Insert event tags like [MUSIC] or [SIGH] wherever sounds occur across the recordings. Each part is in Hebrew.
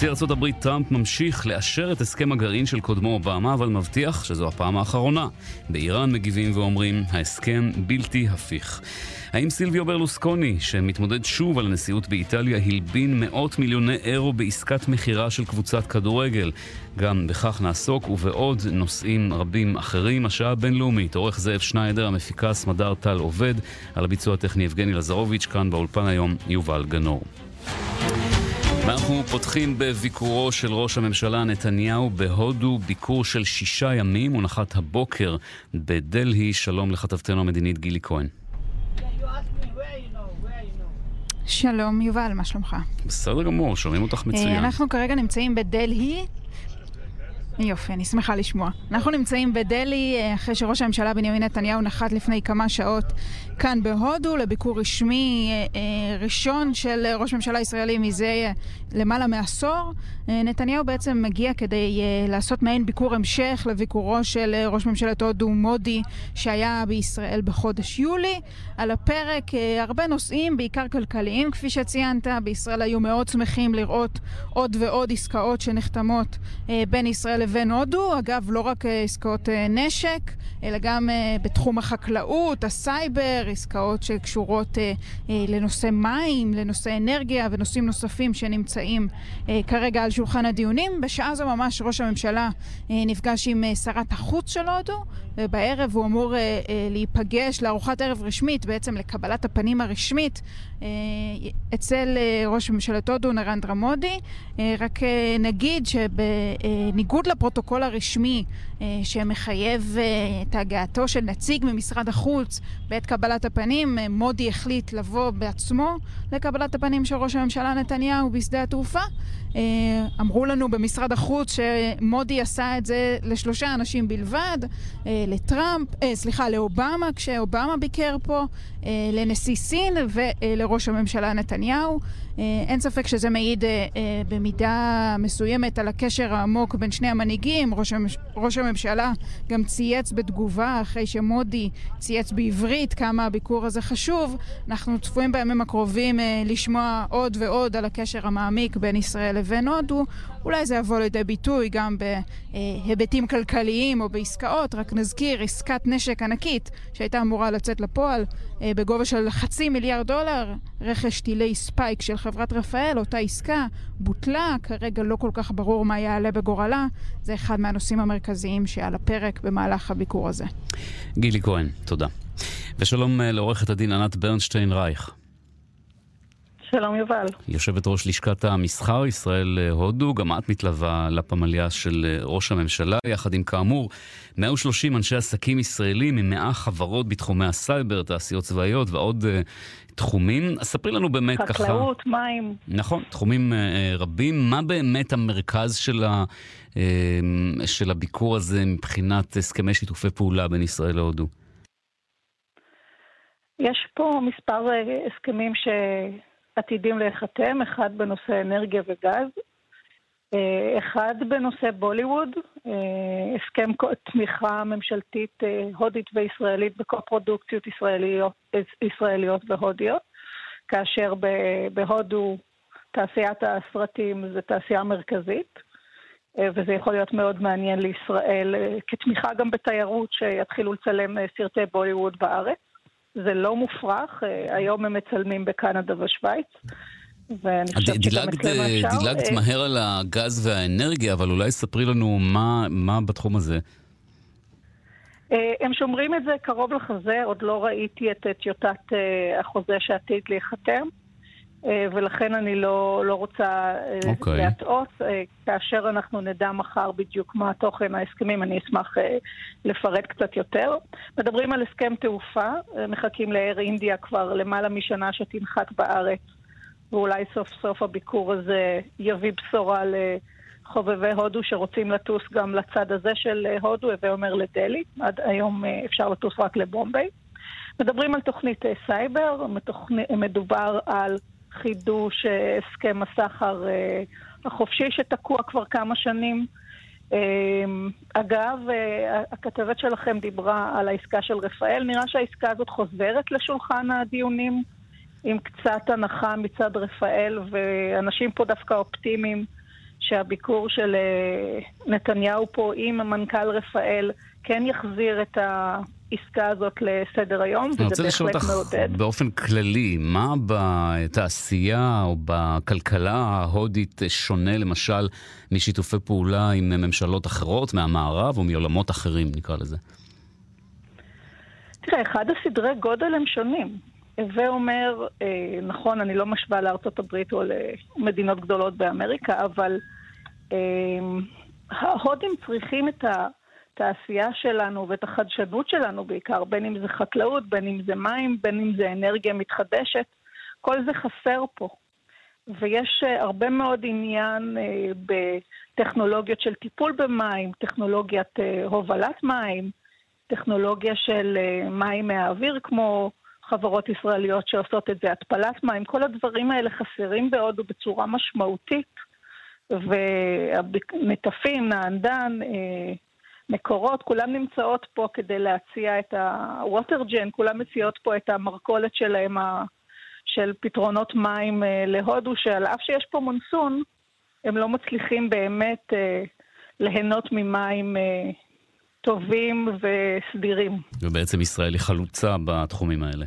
נשיא ארצות הברית טראמפ ממשיך לאשר את הסכם הגרעין של קודמו אובמה, אבל מבטיח שזו הפעם האחרונה. באיראן מגיבים ואומרים, ההסכם בלתי הפיך. האם סילביו ברלוסקוני, שמתמודד שוב על הנשיאות באיטליה, הלבין מאות מיליוני אירו בעסקת מכירה של קבוצת כדורגל? גם בכך נעסוק ובעוד נושאים רבים אחרים. השעה הבינלאומית, עורך זאב שניידר, המפיקה סמדר טל עובד, על הביצוע הטכני יבגני לזרוביץ', כאן באולפן היום יובל גנור. ואנחנו פותחים בביקורו של ראש הממשלה נתניהו בהודו, ביקור של שישה ימים, הוא נחת הבוקר בדלהי. שלום לכתבתנו המדינית גילי כהן. שלום, יובל, מה שלומך? בסדר גמור, שומעים אותך מצוין. אנחנו כרגע נמצאים בדלהי. יופי, אני שמחה לשמוע. אנחנו נמצאים בדלהי אחרי שראש הממשלה בנימין נתניהו נחת לפני כמה שעות כאן בהודו לביקור רשמי ראשון של ראש ממשלה ישראלי מזה למעלה מעשור. נתניהו בעצם מגיע כדי לעשות מעין ביקור המשך לביקורו של ראש ממשלת הודו מודי שהיה בישראל בחודש יולי. על הפרק הרבה נושאים, בעיקר כלכליים כפי שציינת. בישראל היו מאוד שמחים לראות עוד ועוד עסקאות שנחתמות בין ישראל לבין הודו. אגב, לא רק עסקאות נשק, אלא גם בתחום החקלאות, הסייבר, עסקאות שקשורות לנושא מים, לנושא אנרגיה ונושאים נוספים שנמצאים כרגע על שולחן הדיונים. בשעה זו ממש ראש הממשלה נפגש עם שרת החוץ של הודו, ובערב הוא אמור להיפגש לארוחת ערב רשמית, בעצם לקבלת הפנים הרשמית אצל ראש ממשלת הודו נרנדרה מודי. רק נגיד שבניגוד לפרוטוקול הרשמי שמחייב את הגעתו של נציג ממשרד החוץ בעת קבלת הפנים, מודי החליט לבוא בעצמו לקבלת הפנים של ראש הממשלה נתניהו בשדה התעופה. אמרו לנו במשרד החוץ שמודי עשה את זה לשלושה אנשים בלבד, לטראמפ, סליחה, לאובמה כשאובמה ביקר פה, לנשיא סין ולראש הממשלה נתניהו. אין ספק שזה מעיד במידה מסוימת על הקשר העמוק בין שני המנהיגים. ראש, הממשלה גם צייץ בתגובה אחרי שמודי צייץ בעברית כמה הביקור הזה חשוב. אנחנו צפויים בימים הקרובים לשמוע עוד ועוד על הקשר המעמיק בין ישראל לבין הודו. אולי זה יבוא לידי ביטוי גם בהיבטים כלכליים או בעסקאות. רק נזכיר, עסקת נשק ענקית שהייתה אמורה לצאת לפועל בגובה של חצי מיליארד דולר, רכש טילי ספייק של חברת רפאל, אותה עסקה בוטלה, כרגע לא כל כך ברור מה יעלה בגורלה. זה אחד מהנושאים המרכזיים שעל הפרק במהלך הביקור הזה. גילי כהן, תודה. ושלום לעורכת הדין ענת ברנשטיין רייך. שלום יובל. יושבת ראש לשכת המסחר ישראל הודו, גם את מתלווה לפמליה של ראש הממשלה, יחד עם כאמור 130 אנשי עסקים ישראלים עם 100 חברות בתחומי הסייבר, תעשיות צבאיות ועוד uh, תחומים. אז ספרי לנו באמת חקלאות, ככה... חקלאות, מים. נכון, תחומים uh, רבים. מה באמת המרכז של, ה, uh, של הביקור הזה מבחינת הסכמי שיתופי פעולה בין ישראל להודו? יש פה מספר הסכמים ש... עתידים להיחתם, אחד בנושא אנרגיה וגז, אחד בנושא בוליווד, הסכם תמיכה ממשלתית הודית וישראלית בקו-פרודוקציות ישראליות, ישראליות והודיות, כאשר בהודו תעשיית הסרטים זה תעשייה מרכזית, וזה יכול להיות מאוד מעניין לישראל, כתמיכה גם בתיירות שיתחילו לצלם סרטי בוליווד בארץ. זה לא מופרך, היום הם מצלמים בקנדה ושוויץ. ואני חושבת שגם אצלנו אפשר. דילגת מהר על הגז והאנרגיה, אבל אולי ספרי לנו מה, מה בתחום הזה. הם שומרים את זה קרוב לחזה, עוד לא ראיתי את טיוטת החוזה שעתיד להיחתם. ולכן אני לא, לא רוצה okay. אוקיי. להטעות. כאשר אנחנו נדע מחר בדיוק מה תוכן ההסכמים, אני אשמח לפרט קצת יותר. מדברים על הסכם תעופה, מחכים לאר אינדיה כבר למעלה משנה שתנחת בארץ, ואולי סוף סוף הביקור הזה יביא בשורה לחובבי הודו שרוצים לטוס גם לצד הזה של הודו, הווה אומר לדלהי. עד היום אפשר לטוס רק לבומביי. מדברים על תוכנית סייבר, מדובר על חידוש הסכם הסחר החופשי שתקוע כבר כמה שנים. אגב, הכתבת שלכם דיברה על העסקה של רפאל, נראה שהעסקה הזאת חוזרת לשולחן הדיונים עם קצת הנחה מצד רפאל, ואנשים פה דווקא אופטימיים שהביקור של נתניהו פה עם המנכ"ל רפאל כן יחזיר את העסקה הזאת לסדר היום, וזה בהחלט מעודד. באופן כללי, מה בתעשייה או בכלכלה ההודית שונה למשל משיתופי פעולה עם ממשלות אחרות, מהמערב או מעולמות אחרים, נקרא לזה? תראה, אחד הסדרי גודל הם שונים. הווה אומר, אה, נכון, אני לא משווה לארצות הברית או למדינות גדולות באמריקה, אבל אה, ההודים צריכים את ה... התעשייה שלנו ואת החדשנות שלנו בעיקר, בין אם זה חקלאות, בין אם זה מים, בין אם זה אנרגיה מתחדשת, כל זה חסר פה. ויש uh, הרבה מאוד עניין uh, בטכנולוגיות של טיפול במים, טכנולוגיית uh, הובלת מים, טכנולוגיה של מים מהאוויר, כמו חברות ישראליות שעושות את זה, התפלת מים, כל הדברים האלה חסרים בהודו בצורה משמעותית. ונטפים, נענדן, מקורות, כולן נמצאות פה כדי להציע את הווטרג'ן, כולן מציעות פה את המרכולת שלהם, של פתרונות מים אה, להודו, שעל אף שיש פה מונסון, הם לא מצליחים באמת אה, ליהנות ממים אה, טובים וסדירים. ובעצם ישראל היא חלוצה בתחומים האלה.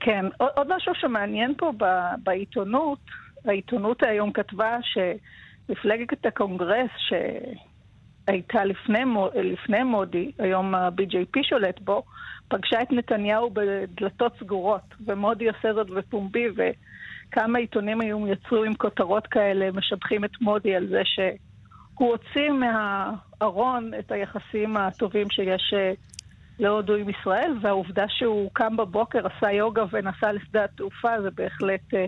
כן. עוד משהו שמעניין פה בעיתונות, העיתונות היום כתבה שמפלגת הקונגרס, ש... הייתה לפני, לפני מודי, היום ה-BJP שולט בו, פגשה את נתניהו בדלתות סגורות, ומודי עושה זאת בפומבי, וכמה עיתונים היום יצאו עם כותרות כאלה, משבחים את מודי על זה שהוא הוציא מהארון את היחסים הטובים שיש אה, להודו עם ישראל, והעובדה שהוא קם בבוקר, עשה יוגה ונסע לשדה התעופה, זה בהחלט אה,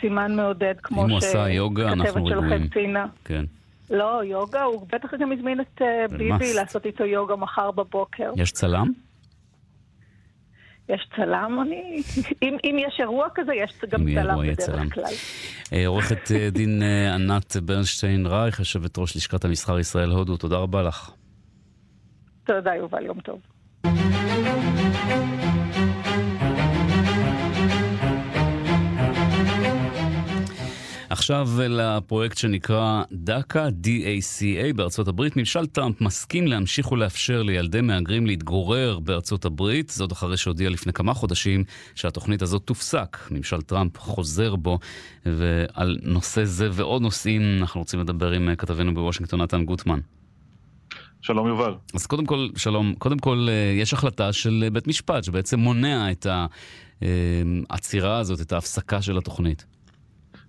סימן מעודד, כמו שכתבת שלכם ציינה. כן. לא, יוגה, הוא בטח גם הזמין את uh, ביבי לעשות איתו יוגה מחר בבוקר. יש צלם? יש צלם, אני... אם, אם יש אירוע כזה, יש גם צלם בדרך צלם. כלל. אה, עורכת אה, [LAUGHS] דין ענת ברנשטיין רייך, יושבת ראש לשכת המסחר ישראל הודו, תודה רבה לך. תודה, יובל, יום טוב. עכשיו לפרויקט שנקרא דאקה, DACA בארצות הברית. ממשל טראמפ מסכים להמשיך ולאפשר לילדי מהגרים להתגורר בארצות הברית, זאת אחרי שהודיע לפני כמה חודשים שהתוכנית הזאת תופסק. ממשל טראמפ חוזר בו, ועל נושא זה ועוד נושאים אנחנו רוצים לדבר עם כתבנו בוושינגטון, נתן גוטמן. שלום יובל. אז קודם כל, שלום. קודם כל, אה, יש החלטה של בית משפט שבעצם מונע את העצירה אה, הזאת, את ההפסקה של התוכנית.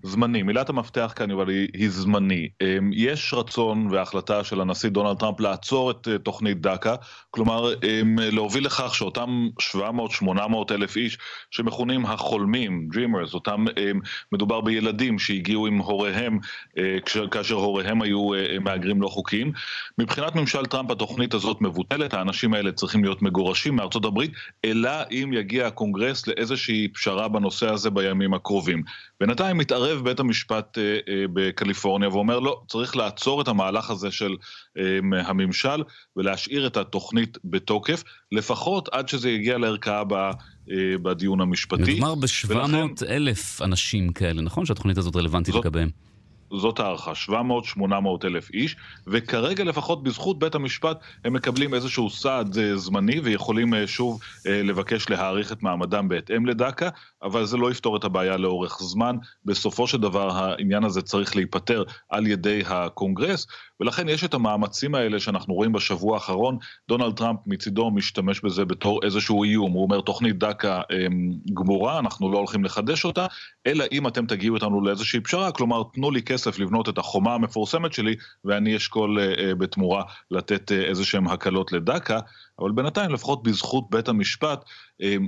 זמני, מילת המפתח כאן אבל היא, היא זמני. אמ, יש רצון והחלטה של הנשיא דונלד טראמפ לעצור את אה, תוכנית דקה, כלומר אמ, להוביל לכך שאותם 700-800 אלף איש שמכונים החולמים, Dreamers, אותם אמ, מדובר בילדים שהגיעו עם הוריהם אה, כאשר הוריהם היו אה, מהגרים לא חוקיים. מבחינת ממשל טראמפ התוכנית הזאת מבוטלת, האנשים האלה צריכים להיות מגורשים מארצות הברית, אלא אם יגיע הקונגרס לאיזושהי פשרה בנושא הזה בימים הקרובים. בינתיים מתערב בית המשפט אה, אה, בקליפורניה ואומר לא, צריך לעצור את המהלך הזה של אה, הממשל ולהשאיר את התוכנית בתוקף, לפחות עד שזה יגיע לערכאה ב... בדיון המשפטי. מדובר ב-700 ולכן... אלף אנשים כאלה, נכון? שהתוכנית הזאת רלוונטית זאת, לגביהם. זאת הערכה, 700-800 אלף איש, וכרגע לפחות בזכות בית המשפט הם מקבלים איזשהו סעד אה, זמני ויכולים אה, שוב אה, לבקש להאריך את מעמדם בהתאם ל DACA, אבל זה לא יפתור את הבעיה לאורך זמן. בסופו של דבר העניין הזה צריך להיפתר על ידי הקונגרס, ולכן יש את המאמצים האלה שאנחנו רואים בשבוע האחרון. דונלד טראמפ מצידו משתמש בזה בתור איזשהו איום. הוא אומר, תוכנית DACA אמ, גמורה, אנחנו לא הולכים לחדש אותה, אלא אם אתם תגיעו איתנו לאיזושהי פשרה, כלומר, תנו לי כסף לבנות את החומה המפורסמת שלי, ואני אשקול אה, אה, בתמורה לתת אה, איזה שהם הקלות לדקה. אבל בינתיים, לפחות בזכות בית המשפט,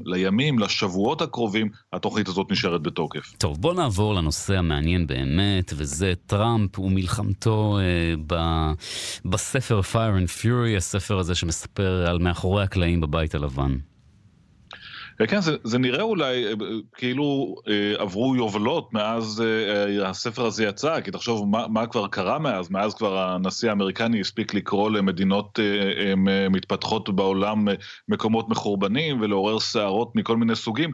לימים, לשבועות הקרובים, התוכנית הזאת נשארת בתוקף. טוב, בוא נעבור לנושא המעניין באמת, וזה טראמפ ומלחמתו אה, ב, בספר Fire and Fury, הספר הזה שמספר על מאחורי הקלעים בבית הלבן. כן, זה, זה נראה אולי אה, כאילו אה, עברו יובלות מאז אה, הספר הזה יצא, כי תחשוב מה, מה כבר קרה מאז, מאז כבר הנשיא האמריקני הספיק לקרוא למדינות אה, אה, מתפתחות בעולם אה, מקומות מחורבנים ולעורר סערות מכל מיני סוגים.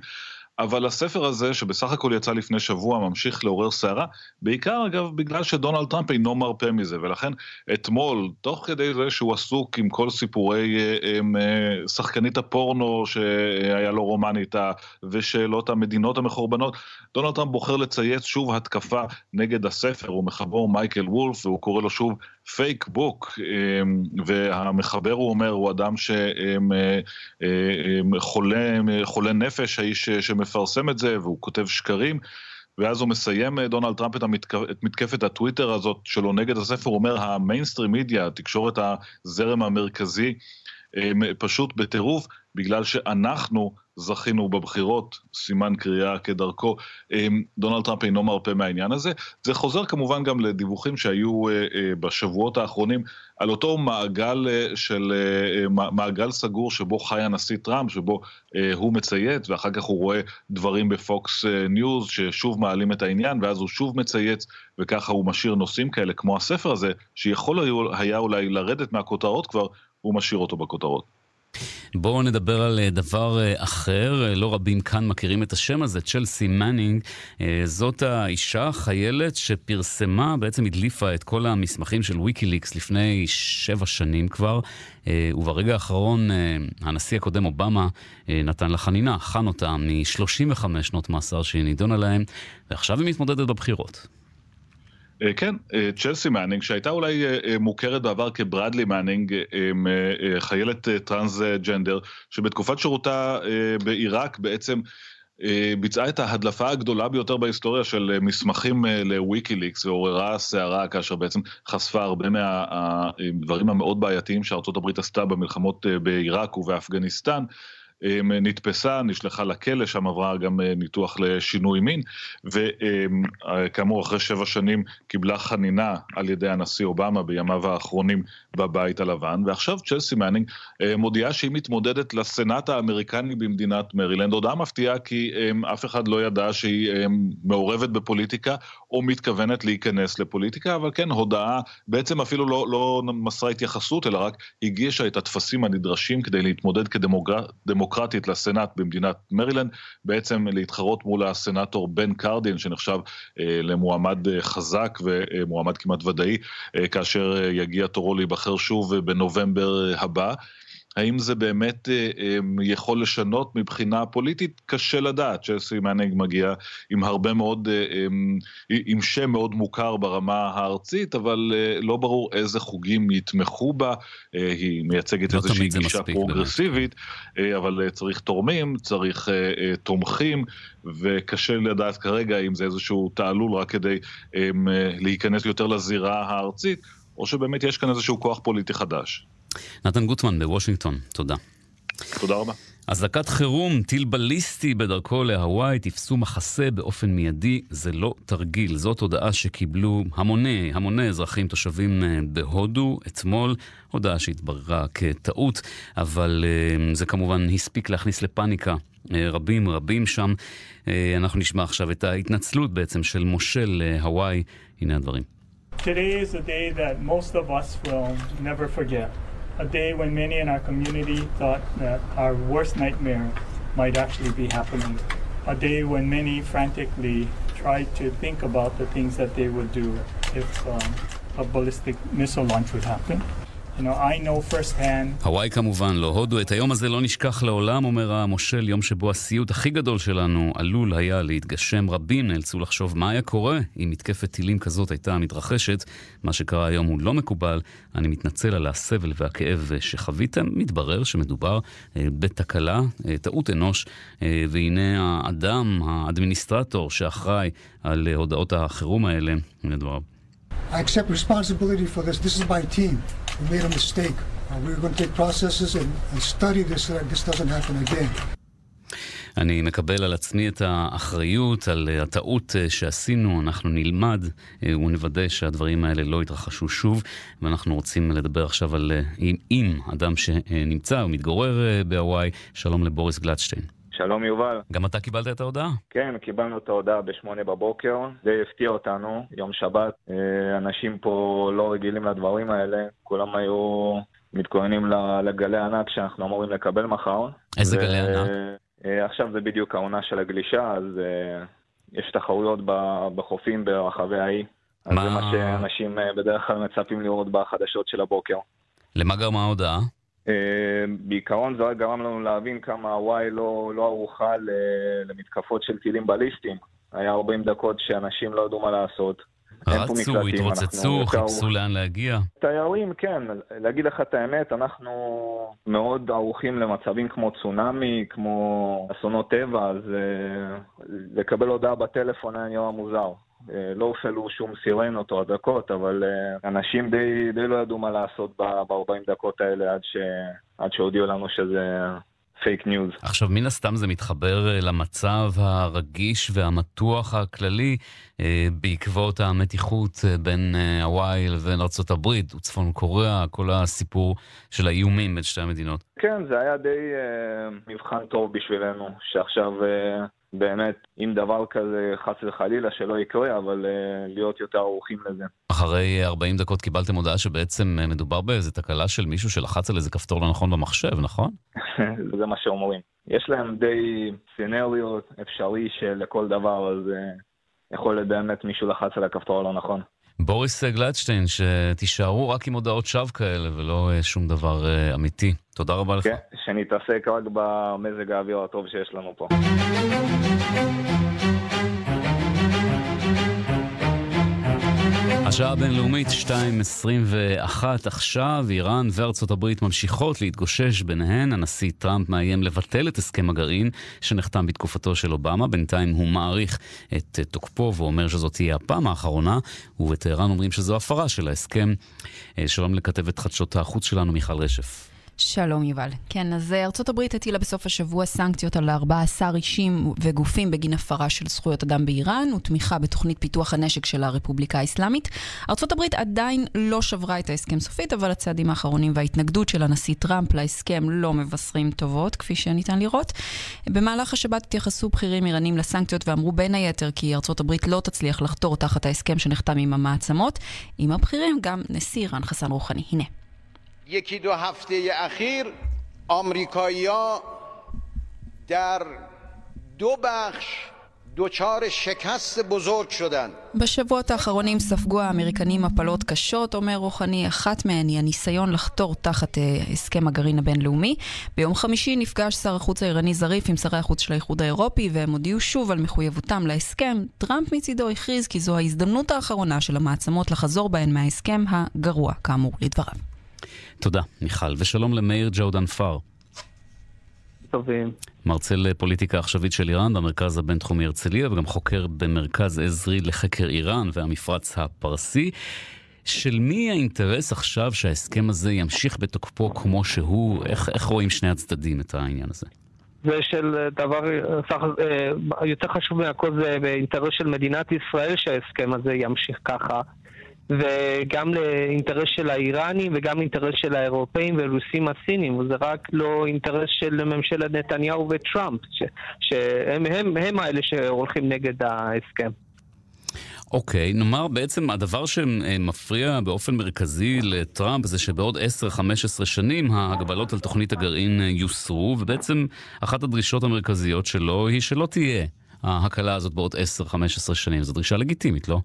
אבל הספר הזה, שבסך הכל יצא לפני שבוע, ממשיך לעורר סערה, בעיקר אגב בגלל שדונלד טראמפ אינו מרפה מזה, ולכן אתמול, תוך כדי זה שהוא עסוק עם כל סיפורי אה, אה, שחקנית הפורנו שהיה לו רומן איתה, ושאלות המדינות המחורבנות, דונלד טראמפ בוחר לצייץ שוב התקפה נגד הספר, הוא מחבר מייקל וולף, והוא קורא לו שוב fake book, והמחבר, הוא אומר, הוא אדם שחולה נפש, האיש שמפרסם את זה, והוא כותב שקרים. ואז הוא מסיים, דונלד טראמפ, את, המתק... את מתקפת הטוויטר הזאת שלו נגד הספר, הוא אומר, ה mainstream media, התקשורת הזרם המרכזי, פשוט בטירוף, בגלל שאנחנו זכינו בבחירות, סימן קריאה כדרכו, דונלד טראמפ אינו מרפה מהעניין הזה. זה חוזר כמובן גם לדיווחים שהיו אה, אה, בשבועות האחרונים על אותו מעגל אה, של, מעגל סגור שבו חי הנשיא טראמפ, שבו הוא מצייץ ואחר כך הוא רואה דברים בפוקס ניוז ששוב מעלים את העניין ואז הוא שוב מצייץ וככה הוא משאיר נושאים כאלה כמו הספר הזה, שיכול היה אולי לרדת מהכותרות כבר, הוא משאיר אותו בכותרות. בואו נדבר על אה, דבר אה, אחר, אה, לא רבים כאן מכירים את השם הזה, צ'לסי מנינג. זאת האישה, חיילת, שפרסמה, בעצם הדליפה את כל המסמכים של ויקיליקס לפני שבע שנים כבר, וברגע האחרון הנשיא הקודם אובמה נתן לה חנינה, חן אותה מ-35 שנות מאסר שהיא נידונה להם, ועכשיו היא מתמודדת בבחירות. אה, כן, אה, צ'לסי מנינג, שהייתה אולי אה, מוכרת בעבר כברדלי מנינג, חיילת טרנסג'נדר, שבתקופת שירותה בעיראק בעצם ביצעה את ההדלפה הגדולה ביותר בהיסטוריה של מסמכים לוויקיליקס ועוררה סערה כאשר בעצם חשפה הרבה מהדברים המאוד בעייתיים שארצות הברית עשתה במלחמות בעיראק ובאפגניסטן. נתפסה, נשלחה לכלא, שם עברה גם אה, ניתוח לשינוי מין, וכאמור אחרי שבע שנים קיבלה חנינה על ידי הנשיא אובמה בימיו האחרונים בבית הלבן, ועכשיו צ'לסי מנינג אה, מודיעה שהיא מתמודדת לסנאט האמריקני במדינת מרילנד. הודעה מפתיעה כי אף אחד לא ידע שהיא מעורבת בפוליטיקה או מתכוונת להיכנס לפוליטיקה, אבל כן, הודעה בעצם אפילו לא, לא מסרה התייחסות, אלא רק הגישה את הטפסים הנדרשים כדי להתמודד כדמוקרטית לסנאט במדינת מרילנד, בעצם להתחרות מול הסנאטור בן קרדין, שנחשב אה, למועמד אה, חזק ומועמד כמעט ודאי, אה, כאשר אה, יגיע תורו להיבחר שוב בנובמבר אה, הבא. האם זה באמת אה, אה, יכול לשנות מבחינה פוליטית? קשה לדעת. צ'לסי מנהיג מגיע עם הרבה מאוד, אה, עם שם מאוד מוכר ברמה הארצית, אבל לא ברור איזה חוגים יתמכו בה. היא מייצגת לא איזושהי גישה פרוגרסיבית, באמת. אבל צריך תורמים, צריך תומכים, וקשה לדעת כרגע אם זה איזשהו תעלול רק כדי להיכנס יותר לזירה הארצית, או שבאמת יש כאן איזשהו כוח פוליטי חדש. נתן גוטמן בוושינגטון, תודה. תודה רבה. אזעקת חירום, טיל בליסטי בדרכו להוואי, תפסו מחסה באופן מיידי, זה לא תרגיל. זאת הודעה שקיבלו המוני, המוני אזרחים תושבים אה, בהודו אתמול, הודעה שהתבררה כטעות, אבל uh, זה כמובן הספיק להכניס לפאניקה uh, רבים רבים שם. אנחנו נשמע עכשיו את ההתנצלות בעצם של מושל הוואי, הנה הדברים. Today is a day that most of us will never forget. A day when many in our community thought that our worst nightmare might actually be happening. A day when many frantically tried to think about the things that they would do if um, a ballistic missile launch would happen. הוואי כמובן לא הודו. את היום הזה לא נשכח לעולם, אומר המושל, יום שבו הסיוט הכי גדול שלנו עלול היה להתגשם. רבים נאלצו לחשוב מה היה קורה אם מתקפת טילים כזאת הייתה מתרחשת. מה שקרה היום הוא לא מקובל. אני מתנצל על הסבל והכאב שחוויתם. מתברר שמדובר אה, בתקלה, אה, טעות אנוש, אה, והנה האדם, האדמיניסטרטור שאחראי על הודעות החירום האלה, הנה דבריו. I accept responsibility for this. This is my team. We made a mistake. Uh, we're going to take processes and, and study this so that this doesn't happen again. אני מקבל על עצמי את האחריות על הטעות אה, שעשינו, אנחנו נלמד אה, ונוודא שהדברים האלה לא יתרחשו שוב, ואנחנו רוצים לדבר עכשיו על עם, אה, עם אדם שנמצא ומתגורר בהוואי. שלום לבוריס גלדשטיין. שלום יובל. גם אתה קיבלת את ההודעה? כן, קיבלנו את ההודעה בשמונה בבוקר. זה הפתיע אותנו, יום שבת. אה, אנשים פה לא רגילים לדברים האלה. כולם היו מתכוננים לגלי ענק שאנחנו אמורים לקבל מחר. איזה ו... גלי ענק? עכשיו זה בדיוק העונה של הגלישה, אז יש תחרויות בחופים ברחבי האי. מה? זה מה שאנשים בדרך כלל מצפים לראות בחדשות של הבוקר. למה גרמה ההודעה? בעיקרון זה רק גרם לנו להבין כמה הוואי לא, לא ערוכה למתקפות של טילים בליסטיים. היה 40 דקות שאנשים לא ידעו מה לעשות. רצו, התרוצצו, חיפשו לאן להגיע. תיירים, כן. להגיד לך את האמת, אנחנו מאוד ערוכים למצבים כמו צונאמי, כמו אסונות טבע, אז uh, לקבל הודעה בטלפון היה נראה מוזר. Uh, לא הופעלו שום סירנות או אזעקות, אבל uh, אנשים די, די לא ידעו מה לעשות ב-40 דקות האלה עד, ש... עד שהודיעו לנו שזה fake news. עכשיו, מן הסתם זה מתחבר אה, למצב הרגיש והמתוח הכללי אה, בעקבות המתיחות אה, בין הוואי לבין ארה"ב וצפון קוריאה, כל הסיפור של האיומים בין שתי המדינות. כן, זה היה די מבחן טוב בשבילנו, שעכשיו באמת, אם דבר כזה חס וחלילה שלא יקרה, אבל uh, להיות יותר ערוכים לזה. אחרי 40 דקות קיבלתם הודעה שבעצם uh, מדובר באיזה תקלה של מישהו שלחץ על איזה כפתור לא נכון במחשב, נכון? [LAUGHS] זה מה שאומרים. יש להם די סצנריות אפשרי שלכל דבר, אז uh, יכול להיות באמת מישהו לחץ על הכפתור הלא נכון. בוריס גלדשטיין, שתישארו רק עם הודעות שווא כאלה ולא שום דבר uh, אמיתי. תודה רבה לך. כן, שנתעסק רק במזג האוויר הטוב שיש לנו פה. השעה הבינלאומית 2.21 עכשיו, איראן וארצות הברית ממשיכות להתגושש ביניהן. הנשיא טראמפ מאיים לבטל את הסכם הגרעין שנחתם בתקופתו של אובמה. בינתיים הוא מעריך את תוקפו ואומר שזאת תהיה הפעם האחרונה, ובטהרן אומרים שזו הפרה של ההסכם. אה, שלום לכתבת חדשות החוץ שלנו, מיכל רשף. שלום יובל. כן, אז אה, ארצות הברית הטילה בסוף השבוע סנקציות על 14 אישים וגופים בגין הפרה של זכויות אדם באיראן ותמיכה בתוכנית פיתוח הנשק של הרפובליקה האסלאמית. ארצות הברית עדיין לא שברה את ההסכם סופית, אבל הצעדים האחרונים וההתנגדות של הנשיא טראמפ להסכם לא מבשרים טובות, כפי שניתן לראות. במהלך השבת התייחסו בכירים איראנים לסנקציות ואמרו בין היתר כי ארצות הברית לא תצליח לחתור תחת ההסכם שנחתם עם המעצמות. עם הבכירים גם נשיא איראן חסן רוחני. הנה. یکی دو هفته اخیر آمریکایی در دو بخش דוצ'אר שקס בוזורג שודן. בשבועות האחרונים ספגו האמריקנים הפלות קשות, אומר רוחני, אחת מהן היא הניסיון לחתור תחת אה, הסכם הגרעין הבינלאומי. ביום חמישי נפגש שר החוץ האיראני זריף עם שרי החוץ של האיחוד האירופי, והם הודיעו שוב על מחויבותם להסכם. טראמפ מצידו הכריז כי זו ההזדמנות האחרונה של המעצמות לחזור בהן מההסכם הגרוע, כאמור, לדבריו. תודה, מיכל, ושלום למאיר ג'אודן פאר. טובים. מרצה לפוליטיקה עכשווית של איראן במרכז הבינתחומי הרצליה וגם חוקר במרכז עזרי לחקר איראן והמפרץ הפרסי. של מי האינטרס עכשיו שההסכם הזה ימשיך בתוקפו כמו שהוא? איך, איך רואים שני הצדדים את העניין הזה? זה של דבר, אה, יותר חשוב מהכל זה באינטרס של מדינת ישראל שההסכם הזה ימשיך ככה. וגם לאינטרס של האיראנים וגם אינטרס של האירופאים והרוסים הסינים, וזה רק לא אינטרס של ממשלת נתניהו וטראמפ, ש, שהם הם, הם האלה שהולכים נגד ההסכם. אוקיי, okay, נאמר בעצם הדבר שמפריע באופן מרכזי לטראמפ זה שבעוד 10-15 שנים ההגבלות על תוכנית הגרעין יוסרו, ובעצם אחת הדרישות המרכזיות שלו היא שלא תהיה ההקלה הזאת בעוד 10-15 שנים. זו דרישה לגיטימית, לא?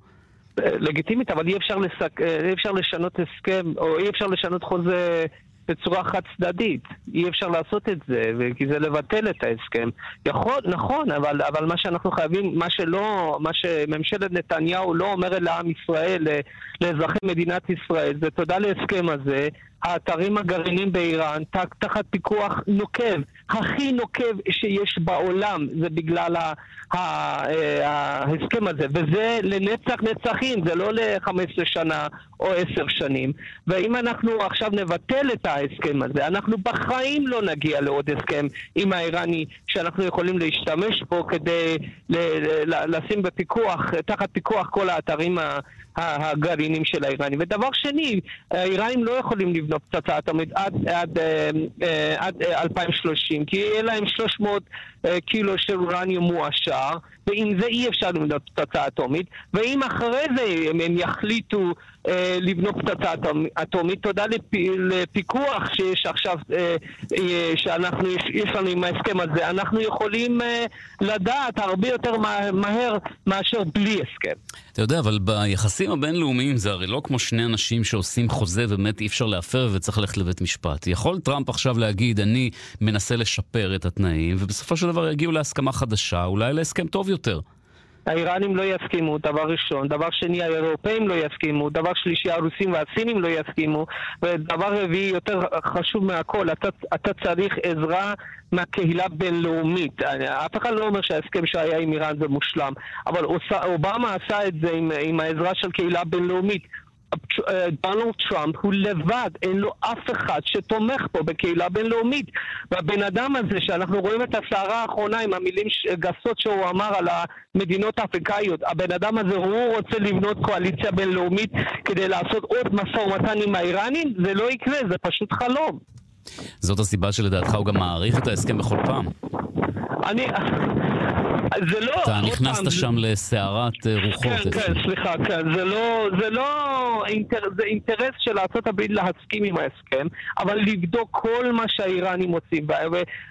לגיטימית, אבל אי אפשר, לסק... אי אפשר לשנות הסכם, או אי אפשר לשנות חוזה בצורה חד צדדית. אי אפשר לעשות את זה, כי זה לבטל את ההסכם. יכול, נכון, אבל, אבל מה שאנחנו חייבים, מה שלא, מה שממשלת נתניהו לא אומרת לעם ישראל, לאזרחי מדינת ישראל, זה תודה להסכם הזה, האתרים הגרעיניים באיראן תחת פיקוח נוקב, הכי נוקב שיש בעולם, זה בגלל אה, ההסכם הזה, וזה לנצח נצחים, זה לא ל-15 שנה או 10 שנים. ואם אנחנו עכשיו נבטל את ההסכם הזה, אנחנו בחיים לא נגיע לעוד הסכם עם האיראני שאנחנו יכולים להשתמש בו כדי לשים בפיקוח, תחת פיקוח כל האתרים הגרעינים של האיראנים. ודבר שני, האיראנים לא יכולים לבנות פצצה אטומית עד, עד, עד, עד 2030, כי יהיה להם 300 קילו של אורניום מועשר, ועם זה אי אפשר לבנות פצצה אטומית, ואם אחרי זה הם, הם יחליטו אה, לבנות פצצה אטומית, תודה לפ, לפיקוח שיש עכשיו, אה, אה, שאנחנו, יש, לנו עם ההסכם הזה, אנחנו יכולים לדעת הרבה יותר מה, מהר מאשר בלי הסכם. אתה יודע, אבל ביחסים הבינלאומיים זה הרי לא כמו שני אנשים שעושים חוזה ובאמת אי אפשר להפר וצריך ללכת לבית משפט. יכול טראמפ עכשיו להגיד, אני מנסה לשפר את התנאים, ובסופו של דבר יגיעו להסכמה חדשה, אולי להסכם טוב יותר. האיראנים לא יסכימו, דבר ראשון. דבר שני, האירופאים לא יסכימו. דבר שלישי, הרוסים והסינים לא יסכימו. ודבר רביעי, יותר חשוב מהכל, אתה, אתה צריך עזרה מהקהילה הבינלאומית. אף אחד לא אומר שההסכם שהיה עם איראן זה מושלם, אבל אובמה עשה את זה עם, עם העזרה של קהילה בינלאומית. דונלד טראמפ הוא לבד, אין לו אף אחד שתומך פה בקהילה בינלאומית. והבן אדם הזה, שאנחנו רואים את הסערה האחרונה עם המילים גסות שהוא אמר על המדינות האפריקאיות, הבן אדם הזה, הוא רוצה לבנות קואליציה בינלאומית כדי לעשות עוד משא ומתן עם האיראנים? זה לא יקרה, זה פשוט חלום. זאת הסיבה שלדעתך הוא גם מעריך את ההסכם בכל פעם. אני... זה לא... אתה נכנסת שם לסערת אה, רוחות. כן, כן, סליחה, כן. זה לא... זה לא... זה אינטרס של ארה"ב להסכים עם ההסכם, אבל לבדוק כל מה שהאיראנים עושים.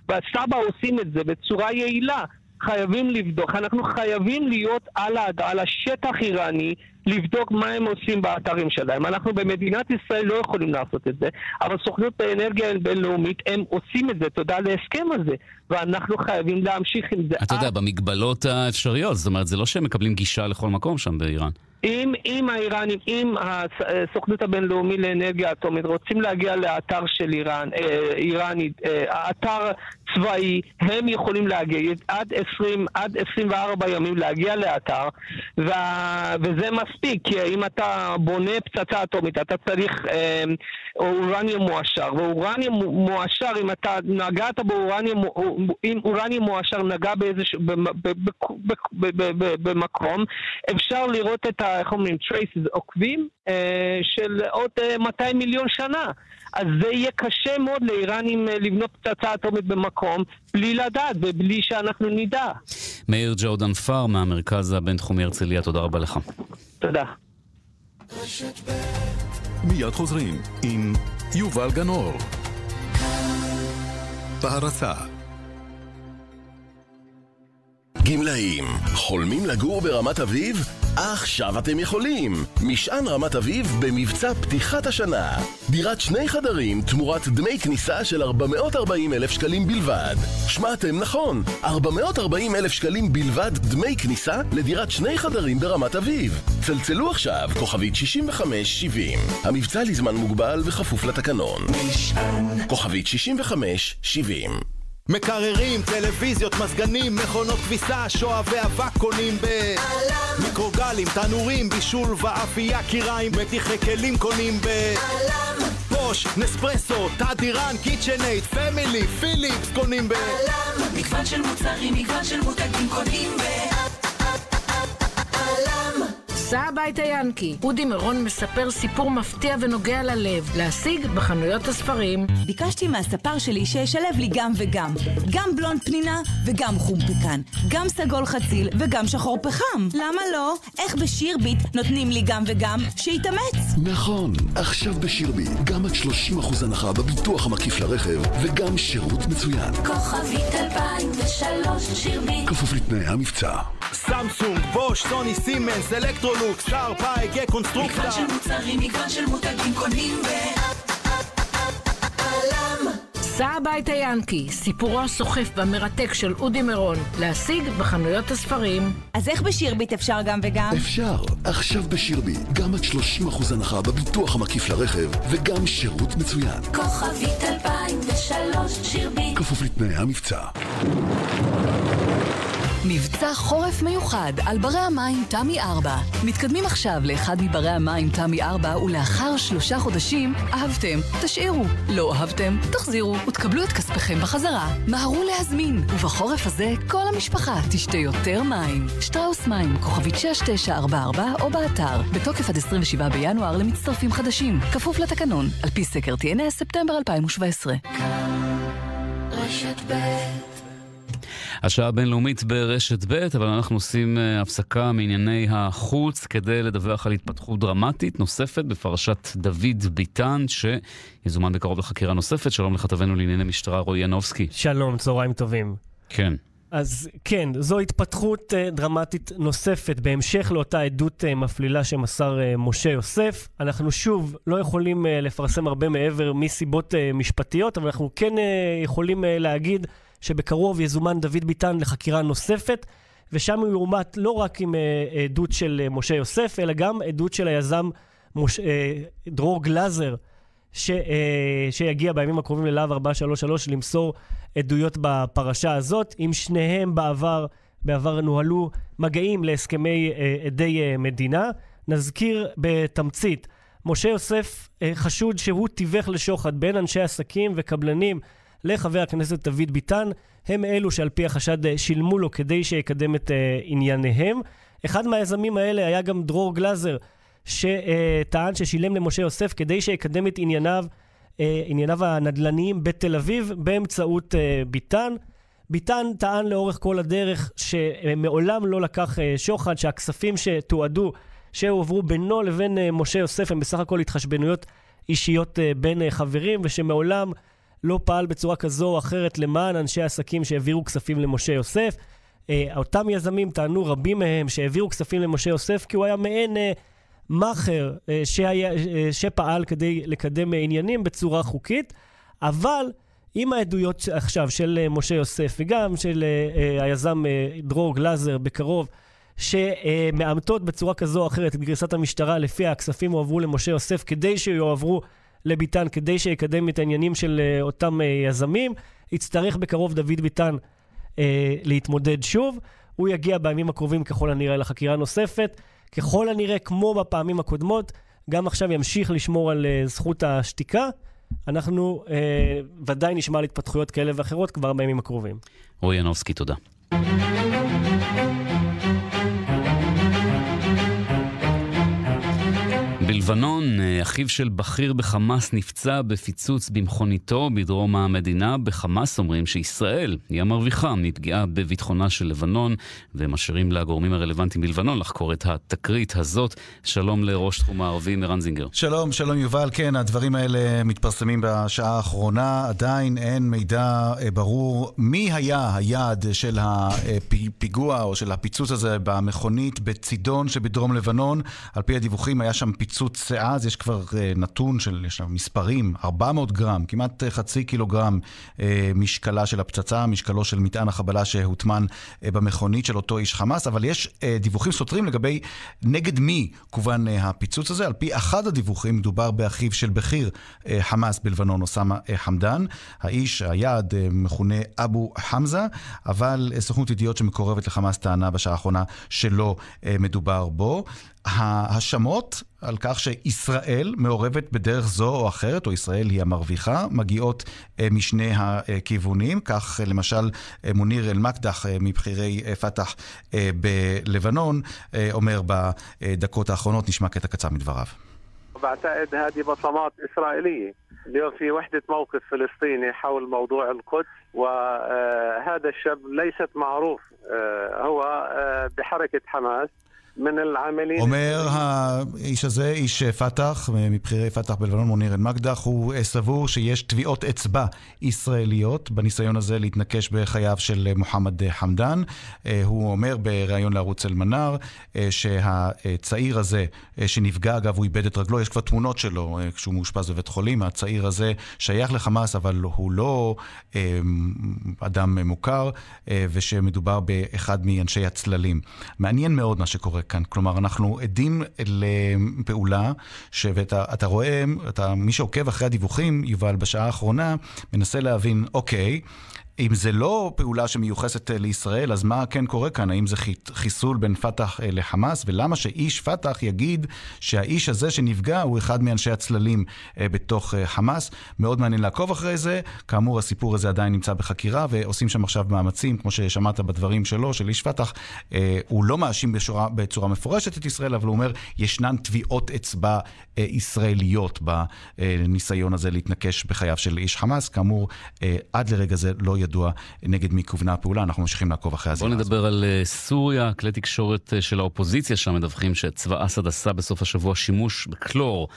והסבא עושים את זה בצורה יעילה. חייבים לבדוק, אנחנו חייבים להיות על, על השטח איראני, לבדוק מה הם עושים באתרים שלהם. אנחנו במדינת ישראל לא יכולים לעשות את זה, אבל סוכנות האנרגיה הבינלאומית, הם עושים את זה, תודה להסכם הזה, ואנחנו חייבים להמשיך עם זה. אתה יודע, במגבלות האפשריות, זאת אומרת, זה לא שהם מקבלים גישה לכל מקום שם באיראן. אם, אם האיראנים, אם הסוכנות הבינלאומית לאנרגיה אטומית רוצים להגיע לאתר של איראן, אה, איראנית, אה, אתר צבאי, הם יכולים להגיע עד 20, עד 24 ימים להגיע לאתר, ו, וזה מספיק, כי אם אתה בונה פצצה אטומית, אתה צריך אה, אורניום מועשר, ואורניום מועשר, אם אתה נגעת באורניום, אם אורניום מועשר נגע באיזשהו, במקום, אפשר לראות את ה... איך אומרים, traces, עוקבים, אה, של עוד 200 אה, מיליון שנה. אז זה יהיה קשה מאוד לאיראנים אה, לבנות פצצה אטומית במקום בלי לדעת ובלי שאנחנו נדע. מאיר ג'ורדן פאר מהמרכז הבינתחומי הרצליה, תודה רבה לך. תודה. מיד חוזרים עם יובל גנור. בהרצה גמלאים, חולמים לגור ברמת אביב? עכשיו אתם יכולים! משען רמת אביב במבצע פתיחת השנה. דירת שני חדרים תמורת דמי כניסה של 440 אלף שקלים בלבד. שמעתם נכון, 440 אלף שקלים בלבד דמי כניסה לדירת שני חדרים ברמת אביב. צלצלו עכשיו, כוכבית 6570. המבצע לזמן מוגבל וכפוף לתקנון. משען. כוכבית 6570 מקררים, טלוויזיות, מזגנים, מכונות כביסה, שואבי אבק קונים ב... א.ל.מ! מיקרוגלים, תנורים, בישול ואפייה, כיריים, מדיחי כלים קונים ב... א.ל.מ! בוש, נספרסו, תדיראן, KitchenAid, פמילי, פיליפס קונים ב... א.ל.מ! מגוון של מוצרים, מגוון של מותגים קונים ב... סע הביתה ינקי. אודי מירון מספר סיפור מפתיע ונוגע ללב. להשיג בחנויות הספרים. ביקשתי מהספר שלי שישלב לי גם וגם. גם בלונד פנינה וגם חום פקן. גם סגול חציל וגם שחור פחם. למה לא? איך בשירביט נותנים לי גם וגם? שיתאמץ. נכון. עכשיו בשירביט גם עד 30% הנחה בביטוח המקיף לרכב וגם שירות מצוין. כוכבית 2003 שירביט. כפוף לתנאי המבצע. סמסונג, בוש, סוני, סימנס, אלקטרולוקס, שארפ, קונסטרוקטה. מגוון של מוצרים, מגוון של מותגים קונים ב... סע הביתה ינקי, סיפורו הסוחף והמרתק של אודי מירון, להשיג בחנויות הספרים. אז איך בשירביט אפשר גם וגם? אפשר. עכשיו בשירביט, גם עד 30% הנחה בביטוח המקיף לרכב, וגם שירות מצוין. כוכבית 2003 שירביט. כפוף לתנאי המבצע. מבצע חורף מיוחד על ברי המים תמי 4. מתקדמים עכשיו לאחד מברי המים תמי 4 ולאחר שלושה חודשים, אהבתם, תשאירו. לא אהבתם, תחזירו ותקבלו את כספיכם בחזרה. מהרו להזמין, ובחורף הזה כל המשפחה תשתה יותר מים. שטראוס מים, כוכבית 6944 או באתר, בתוקף עד 27 בינואר למצטרפים חדשים, כפוף לתקנון, על פי סקר TNS ספטמבר 2017. רשת ב' השעה הבינלאומית ברשת ב', אבל אנחנו עושים uh, הפסקה מענייני החוץ כדי לדווח על התפתחות דרמטית נוספת בפרשת דוד ביטן, שיזומן בקרוב לחקירה נוספת. שלום לכתבנו לענייני משטרה רועי ינובסקי. שלום, צהריים טובים. כן. אז כן, זו התפתחות uh, דרמטית נוספת בהמשך לאותה עדות uh, מפלילה שמסר uh, משה יוסף. אנחנו שוב לא יכולים uh, לפרסם הרבה מעבר מסיבות uh, משפטיות, אבל אנחנו כן uh, יכולים uh, להגיד שבקרוב יזומן דוד ביטן לחקירה נוספת, ושם הוא יורמת לא רק עם עדות של uh, משה יוסף, אלא גם עדות של היזם מוש, דרור גלאזר, ש, שיגיע בימים הקרובים ללהב 433 למסור עדויות בפרשה הזאת. עם שניהם בעבר, בעבר נוהלו מגעים להסכמי עדי מדינה. נזכיר בתמצית, משה יוסף חשוד שהוא תיווך לשוחד בין אנשי עסקים וקבלנים לחבר הכנסת דוד ביטן, הם אלו שעל פי החשד שילמו לו כדי שיקדם את uh, ענייניהם. אחד מהיזמים האלה היה גם דרור גלאזר, שטען ששילם למשה יוסף כדי שיקדם את ענייניו, uh, ענייניו הנדל"ניים בתל אביב באמצעות uh, ביטן. ביטן טען לאורך כל הדרך שמעולם לא לקח שוחד, שהכספים שתועדו, שהועברו בינו לבין משה יוסף הם בסך הכל התחשבנויות אישיות בין חברים, ושמעולם לא פעל בצורה כזו או אחרת למען אנשי עסקים שהעבירו כספים למשה יוסף. אה, אותם יזמים טענו, רבים מהם, שהעבירו כספים למשה יוסף כי הוא היה מעין אה, מאכר אה, שהיה, אה, שפעל כדי לקדם אה, עניינים בצורה חוקית, אבל עם העדויות עכשיו של אה, משה יוסף וגם של אה, היזם אה, דרור גלאזר בקרוב, שמאמתות בצורה כזו או אחרת את גרסת המשטרה לפיה הכספים הועברו למשה יוסף כדי שיועברו לביטן כדי שיקדם את העניינים של uh, אותם uh, יזמים. יצטרך בקרוב דוד ביטן uh, להתמודד שוב. הוא יגיע בימים הקרובים ככל הנראה לחקירה נוספת. ככל הנראה, כמו בפעמים הקודמות, גם עכשיו ימשיך לשמור על uh, זכות השתיקה. אנחנו uh, ודאי נשמע על התפתחויות כאלה ואחרות כבר בימים הקרובים. רועי ינובסקי, תודה. בלבנון, אה, אחיו של בכיר בחמאס נפצע בפיצוץ במכוניתו בדרום המדינה. בחמאס אומרים שישראל היא המרוויחה מפגיעה בביטחונה של לבנון, ומשאירים לגורמים הרלוונטיים בלבנון לחקור את התקרית הזאת. שלום לראש תחום הערבי, מרן זינגר. שלום, שלום יובל. כן, הדברים האלה מתפרסמים בשעה האחרונה. עדיין אין מידע אה, ברור מי היה היעד של הפיגוע או של הפיצוץ הזה במכונית בצידון שבדרום לבנון. על פי הדיווחים היה שם פיצוץ פיצוץ אז יש כבר uh, נתון של, יש מספרים, 400 גרם, כמעט uh, חצי קילוגרם uh, משקלה של הפצצה, משקלו של מטען החבלה שהוטמן במכונית של אותו איש חמאס, אבל יש דיווחים סותרים לגבי נגד מי כוון הפיצוץ הזה. על פי אחד הדיווחים מדובר באחיו של בכיר חמאס בלבנון, אוסאמה חמדן. האיש, היעד, מכונה אבו חמזה, אבל סוכנות ידיעות שמקורבת לחמאס טענה בשעה האחרונה שלא מדובר בו. ההאשמות על כך שישראל מעורבת בדרך זו או אחרת, או ישראל היא המרוויחה, מגיעות אה, משני הכיוונים. כך למשל מוניר אל-מקדח מבכירי פת"ח בלבנון אומר בדקות האחרונות, נשמע קטע קצר מדבריו. بعتقد هذه بصمات إسرائيلية اليوم في وحدة موقف فلسطيني حول موضوع القدس وهذا الشاب ليست معروف هو بحركة حماس אומר האיש הזה, איש פת"ח, מבכירי פת"ח בלבנון, מוניר אל-מקדח, הוא סבור שיש טביעות אצבע ישראליות בניסיון הזה להתנקש בחייו של מוחמד חמדן. הוא אומר בריאיון לערוץ אל-מנאר שהצעיר הזה שנפגע, אגב, הוא איבד את רגלו, יש כבר תמונות שלו כשהוא מאושפז בבית חולים. הצעיר הזה שייך לחמאס, אבל הוא לא אדם מוכר, ושמדובר באחד מאנשי הצללים. מעניין מאוד מה שקורה כאן. כלומר, אנחנו עדים לפעולה, ואתה רואה, אתה, מי שעוקב אחרי הדיווחים, יובל, בשעה האחרונה, מנסה להבין, אוקיי, אם זה לא פעולה שמיוחסת לישראל, אז מה כן קורה כאן? האם זה חיסול בין פת"ח לחמאס? ולמה שאיש פת"ח יגיד שהאיש הזה שנפגע הוא אחד מאנשי הצללים בתוך חמאס? מאוד מעניין לעקוב אחרי זה. כאמור, הסיפור הזה עדיין נמצא בחקירה, ועושים שם עכשיו מאמצים, כמו ששמעת בדברים שלו, של איש פת"ח. הוא לא מאשים בשורה, בצורה מפורשת את ישראל, אבל הוא אומר, ישנן טביעות אצבע ישראליות בניסיון הזה להתנקש בחייו של איש חמאס. כאמור, עד לרגע זה לא ידוע נגד מי כוונה הפעולה, אנחנו ממשיכים לעקוב אחרי הזירה הזאת. בואו נדבר על סוריה, כלי תקשורת של האופוזיציה שם מדווחים שצבא אסד עשה בסוף השבוע שימוש בקלור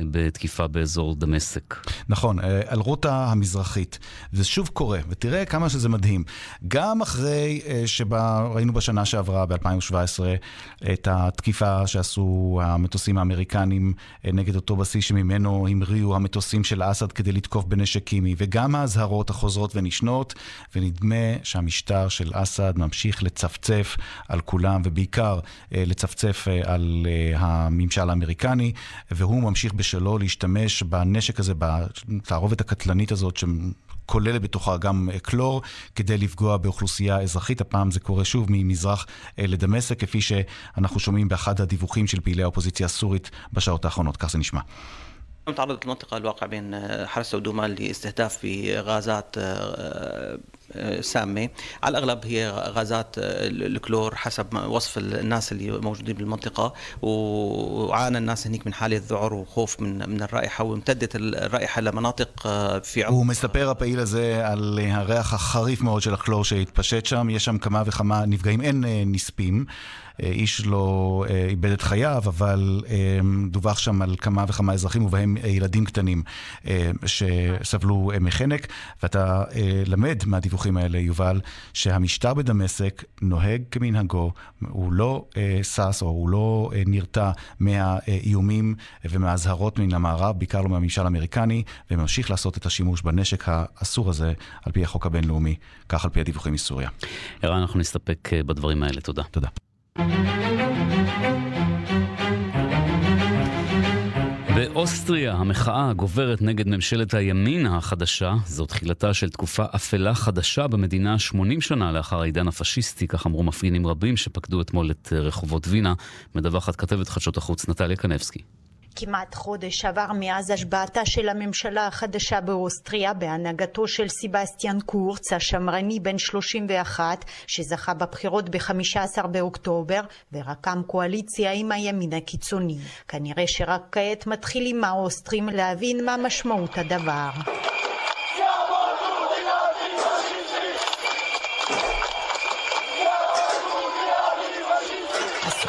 בתקיפה באזור דמשק. נכון, על רוטה המזרחית. זה שוב קורה, ותראה כמה שזה מדהים. גם אחרי שראינו בשנה שעברה, ב-2017, את התקיפה שעשו המטוסים האמריקנים נגד אותו בסיס שממנו המריאו המטוסים של אסד כדי לתקוף בנשק קימי, וגם האזהרות החוזרות ונשנות, ונדמה שהמשטר של אסד ממשיך לצפצף על כולם, ובעיקר לצפצף על הממשל האמריקני, והוא ממשיך בשלו להשתמש בנשק הזה, בתערובת הקטלנית הזאת, כוללת בתוכה גם קלור, כדי לפגוע באוכלוסייה אזרחית. הפעם זה קורה שוב ממזרח לדמשק, כפי שאנחנו שומעים באחד הדיווחים של פעילי האופוזיציה הסורית בשעות האחרונות. כך זה נשמע. تعرضت المنطقة الواقع بين حرس ودومان لاستهداف بغازات سامة على الأغلب هي غازات الكلور حسب وصف الناس اللي موجودين بالمنطقة وعانى الناس هناك من حالة ذعر وخوف من من الرائحة وامتدت الرائحة لمناطق في הוא מספר הפעיל הזה על הריח החריף מאוד של הקלור שהתפשט שם, יש שם כמה וכמה נפגעים, אין נספים. איש לא איבד את חייו, אבל דווח שם על כמה וכמה אזרחים, ובהם ילדים קטנים שסבלו מחנק. ואתה למד מהדיווחים האלה, יובל, שהמשטר בדמשק נוהג כמנהגו, הוא לא שש או הוא לא נרתע מהאיומים ומהאזהרות מן המערב, בעיקר לא מהממשל האמריקני, וממשיך לעשות את השימוש בנשק האסור הזה על פי החוק הבינלאומי, כך על פי הדיווחים מסוריה. ערן, אנחנו נסתפק בדברים האלה. תודה. תודה. באוסטריה המחאה גוברת נגד ממשלת הימין החדשה. זו תחילתה של תקופה אפלה חדשה במדינה 80 שנה לאחר העידן הפשיסטי, כך אמרו מפגינים רבים שפקדו אתמול את רחובות וינה. מדווחת כתבת חדשות החוץ נטליה קנבסקי. כמעט חודש עבר מאז השבעתה של הממשלה החדשה באוסטריה בהנהגתו של סבסטיאן קורץ, השמרני בן 31, שזכה בבחירות ב-15 באוקטובר, ורקם קואליציה עם הימין הקיצוני. כנראה שרק כעת מתחילים האוסטרים להבין מה משמעות הדבר.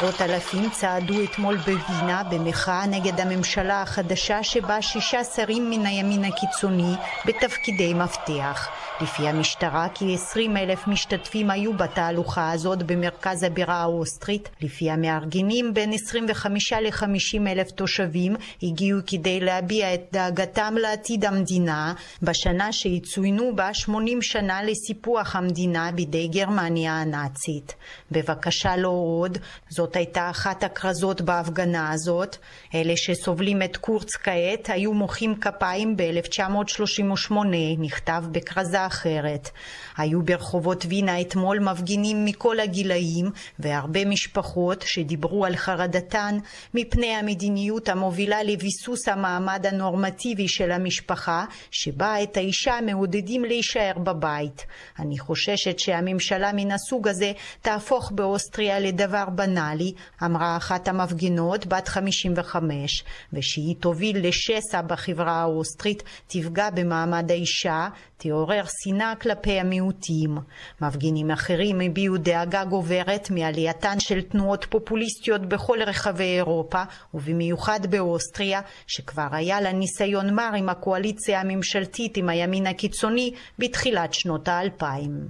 עשרות אלפים צעדו אתמול בווינה במחאה נגד הממשלה החדשה שבה שישה שרים מן הימין הקיצוני בתפקידי מפתח. לפי המשטרה כ-20 אלף משתתפים היו בתהלוכה הזאת במרכז הבירה האוסטרית. לפי המארגנים בין 25 ל-50 אלף תושבים הגיעו כדי להביע את דאגתם לעתיד המדינה בשנה שיצוינו בה 80 שנה לסיפוח המדינה בידי גרמניה הנאצית. בבקשה לא עוד, זאת הייתה אחת הכרזות בהפגנה הזאת. אלה שסובלים את קורץ כעת היו מוחאים כפיים ב-1938, נכתב בכרזה אחרת. היו ברחובות וינה אתמול מפגינים מכל הגילאים והרבה משפחות שדיברו על חרדתן מפני המדיניות המובילה לביסוס המעמד הנורמטיבי של המשפחה שבה את האישה מעודדים להישאר בבית. אני חוששת שהממשלה מן הסוג הזה תהפוך באוסטריה לדבר בנאלי, אמרה אחת המפגינות בת 55, ושהיא תוביל לשסע בחברה האוסטרית, תפגע במעמד האישה, תעורר שנאה כלפי המיעוטים. מפגינים אחרים הביעו דאגה גוברת מעלייתן של תנועות פופוליסטיות בכל רחבי אירופה, ובמיוחד באוסטריה, שכבר היה לה ניסיון מר עם הקואליציה הממשלתית עם הימין הקיצוני בתחילת שנות האלפיים.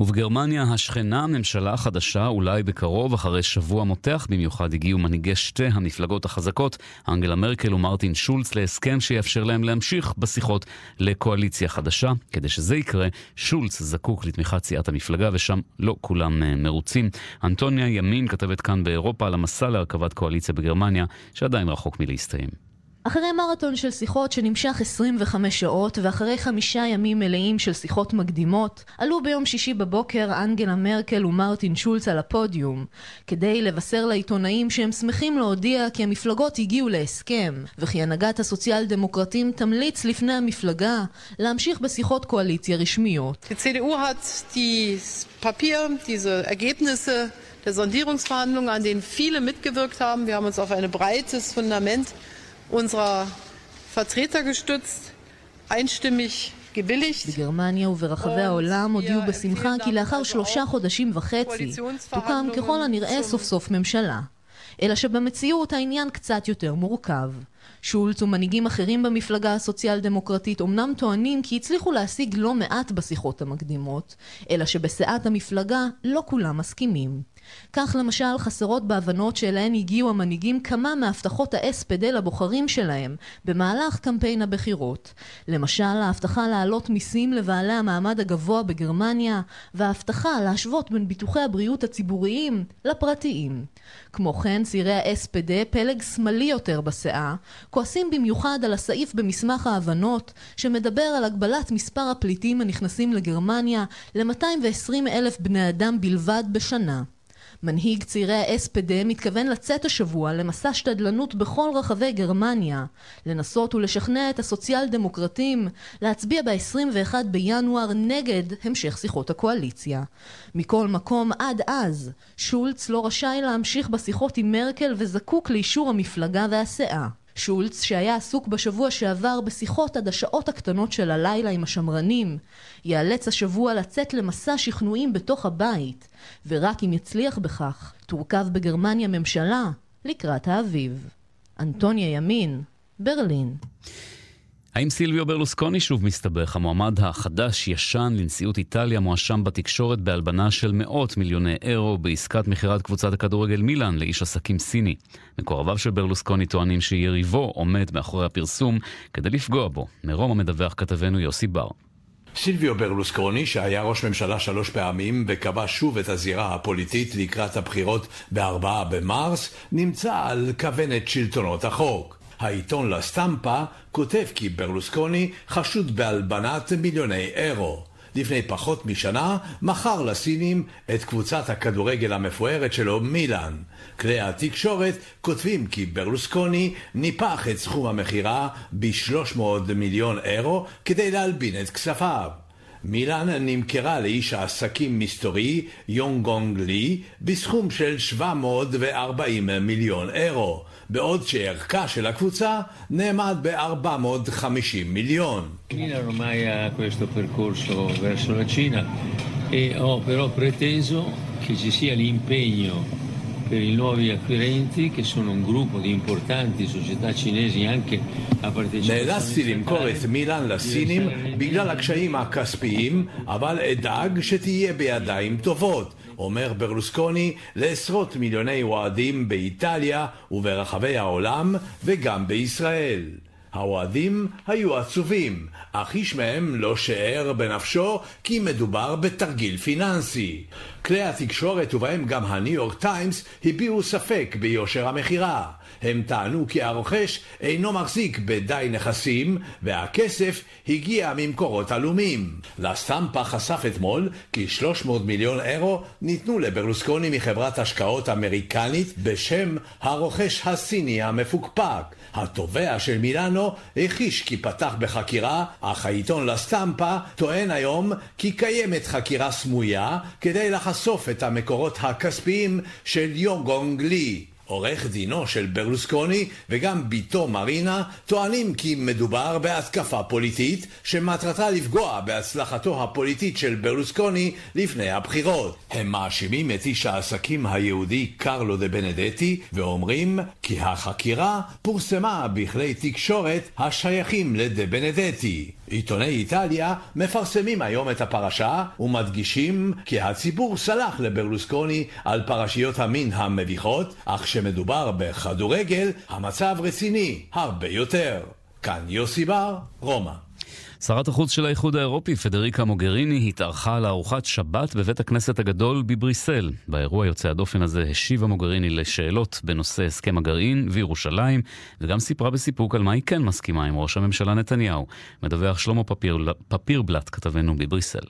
ובגרמניה השכנה, ממשלה חדשה, אולי בקרוב, אחרי שבוע מותח במיוחד, הגיעו מנהיגי שתי המפלגות החזקות, אנגלה מרקל ומרטין שולץ, להסכם שיאפשר להם להמשיך בשיחות לקואליציה חדשה. כדי שזה יקרה, שולץ זקוק לתמיכת סיעת המפלגה, ושם לא כולם מרוצים. אנטוניה ימין כתבת כאן באירופה על המסע להרכבת קואליציה בגרמניה, שעדיין רחוק מלהסתיים. אחרי מרתון של שיחות שנמשך 25 שעות ואחרי חמישה ימים מלאים של שיחות מקדימות, עלו ביום שישי בבוקר אנגלה מרקל ומרטין שולץ על הפודיום, כדי לבשר לעיתונאים שהם שמחים להודיע כי המפלגות הגיעו להסכם, וכי הנהגת הסוציאל דמוקרטים תמליץ לפני המפלגה להמשיך בשיחות קואליציה רשמיות. Der Sondierungsverhandlungen, an denen viele mitgewirkt haben. Wir haben uns auf ein breites Fundament unserer Vertreter gestützt, einstimmig. בגרמניה וברחבי העולם הודיעו בשמחה כי לאחר שלושה חודשים וחצי תוקם ככל הנראה סוף סוף ממשלה. אלא שבמציאות העניין קצת יותר מורכב. שולץ ומנהיגים אחרים במפלגה הסוציאל דמוקרטית אמנם טוענים כי הצליחו להשיג לא מעט בשיחות המקדימות, אלא שבסיעת המפלגה לא כולם מסכימים. כך למשל חסרות בהבנות שאליהן הגיעו המנהיגים כמה מהבטחות ה-SPD לבוחרים שלהם במהלך קמפיין הבחירות. למשל ההבטחה להעלות מיסים לבעלי המעמד הגבוה בגרמניה וההבטחה להשוות בין ביטוחי הבריאות הציבוריים לפרטיים. כמו כן צעירי ה-SPD, פלג שמאלי יותר בסיעה, כועסים במיוחד על הסעיף במסמך ההבנות שמדבר על הגבלת מספר הפליטים הנכנסים לגרמניה ל-220 אלף בני אדם בלבד בשנה. מנהיג צעירי האספדה מתכוון לצאת השבוע למסע שתדלנות בכל רחבי גרמניה, לנסות ולשכנע את הסוציאל דמוקרטים להצביע ב-21 בינואר נגד המשך שיחות הקואליציה. מכל מקום עד אז, שולץ לא רשאי להמשיך בשיחות עם מרקל וזקוק לאישור המפלגה והסיעה. שולץ, שהיה עסוק בשבוע שעבר בשיחות עד השעות הקטנות של הלילה עם השמרנים, ייאלץ השבוע לצאת למסע שכנועים בתוך הבית, ורק אם יצליח בכך, תורכב בגרמניה ממשלה לקראת האביב. אנטוניה ימין, ברלין. האם סילביו ברלוסקוני שוב מסתבך? המועמד החדש-ישן לנשיאות איטליה מואשם בתקשורת בהלבנה של מאות מיליוני אירו בעסקת מכירת קבוצת הכדורגל מילאן לאיש עסקים סיני. מקורביו של ברלוסקוני טוענים שיריבו עומד מאחורי הפרסום כדי לפגוע בו. מרומא מדווח כתבנו יוסי בר. סילביו ברלוסקוני, שהיה ראש ממשלה שלוש פעמים וקבע שוב את הזירה הפוליטית לקראת הבחירות בארבעה במרס, נמצא על כוונת שלטונות החוק. העיתון לה סטמפה כותב כי ברלוסקוני חשוד בהלבנת מיליוני אירו. לפני פחות משנה מכר לסינים את קבוצת הכדורגל המפוארת שלו מילאן. כלי התקשורת כותבים כי ברלוסקוני ניפח את סכום המכירה ב-300 מיליון אירו כדי להלבין את כספיו. מילאן נמכרה לאיש העסקים מסתורי יונגונג לי בסכום של 740 מיליון אירו. בעוד שערכה של הקבוצה נאמד ב-450 מיליון. Milan ormai ha questo percorso verso la Cina e ho però preteso che ci sia l'impegno per i nuovi acquirenti che sono un gruppo di importanti società cinesi anche a partecipazione נאלצתי למכור את מילאן לסינים בגלל הקשיים הכספיים, אבל אדאג שתהיה בידיים טובות. אומר ברלוסקוני לעשרות מיליוני אוהדים באיטליה וברחבי העולם וגם בישראל. האוהדים היו עצובים, אך איש מהם לא שער בנפשו כי מדובר בתרגיל פיננסי. כלי התקשורת ובהם גם הניו יורק טיימס הביעו ספק ביושר המכירה. הם טענו כי הרוכש אינו מחזיק בדי נכסים והכסף הגיע ממקורות עלומים. לסטמפה חשף אתמול כי 300 מיליון אירו ניתנו לברלוסקוני מחברת השקעות אמריקנית בשם הרוכש הסיני המפוקפק. התובע של מילאנו הכחיש כי פתח בחקירה, אך העיתון לסטמפה טוען היום כי קיימת חקירה סמויה כדי לחשוף את המקורות הכספיים של יוגונג לי. עורך דינו של ברלוסקוני וגם בתו מרינה טוענים כי מדובר בהתקפה פוליטית שמטרתה לפגוע בהצלחתו הפוליטית של ברלוסקוני לפני הבחירות. הם מאשימים את איש העסקים היהודי קרלו דה בנדטי ואומרים כי החקירה פורסמה בכלי תקשורת השייכים לדה בנדטי. עיתוני איטליה מפרסמים היום את הפרשה ומדגישים כי הציבור סלח לברלוסקוני על פרשיות המין המביכות, אך כשמדובר בכדורגל, המצב רציני הרבה יותר. כאן יוסי בר, רומא. שרת החוץ של האיחוד האירופי, פדריקה מוגריני, התארחה לארוחת שבת בבית הכנסת הגדול בבריסל. באירוע יוצא הדופן הזה השיבה מוגריני לשאלות בנושא הסכם הגרעין וירושלים, וגם סיפרה בסיפוק על מה היא כן מסכימה עם ראש הממשלה נתניהו. מדווח שלמה פפיר, פפירבלט, כתבנו בבריסל.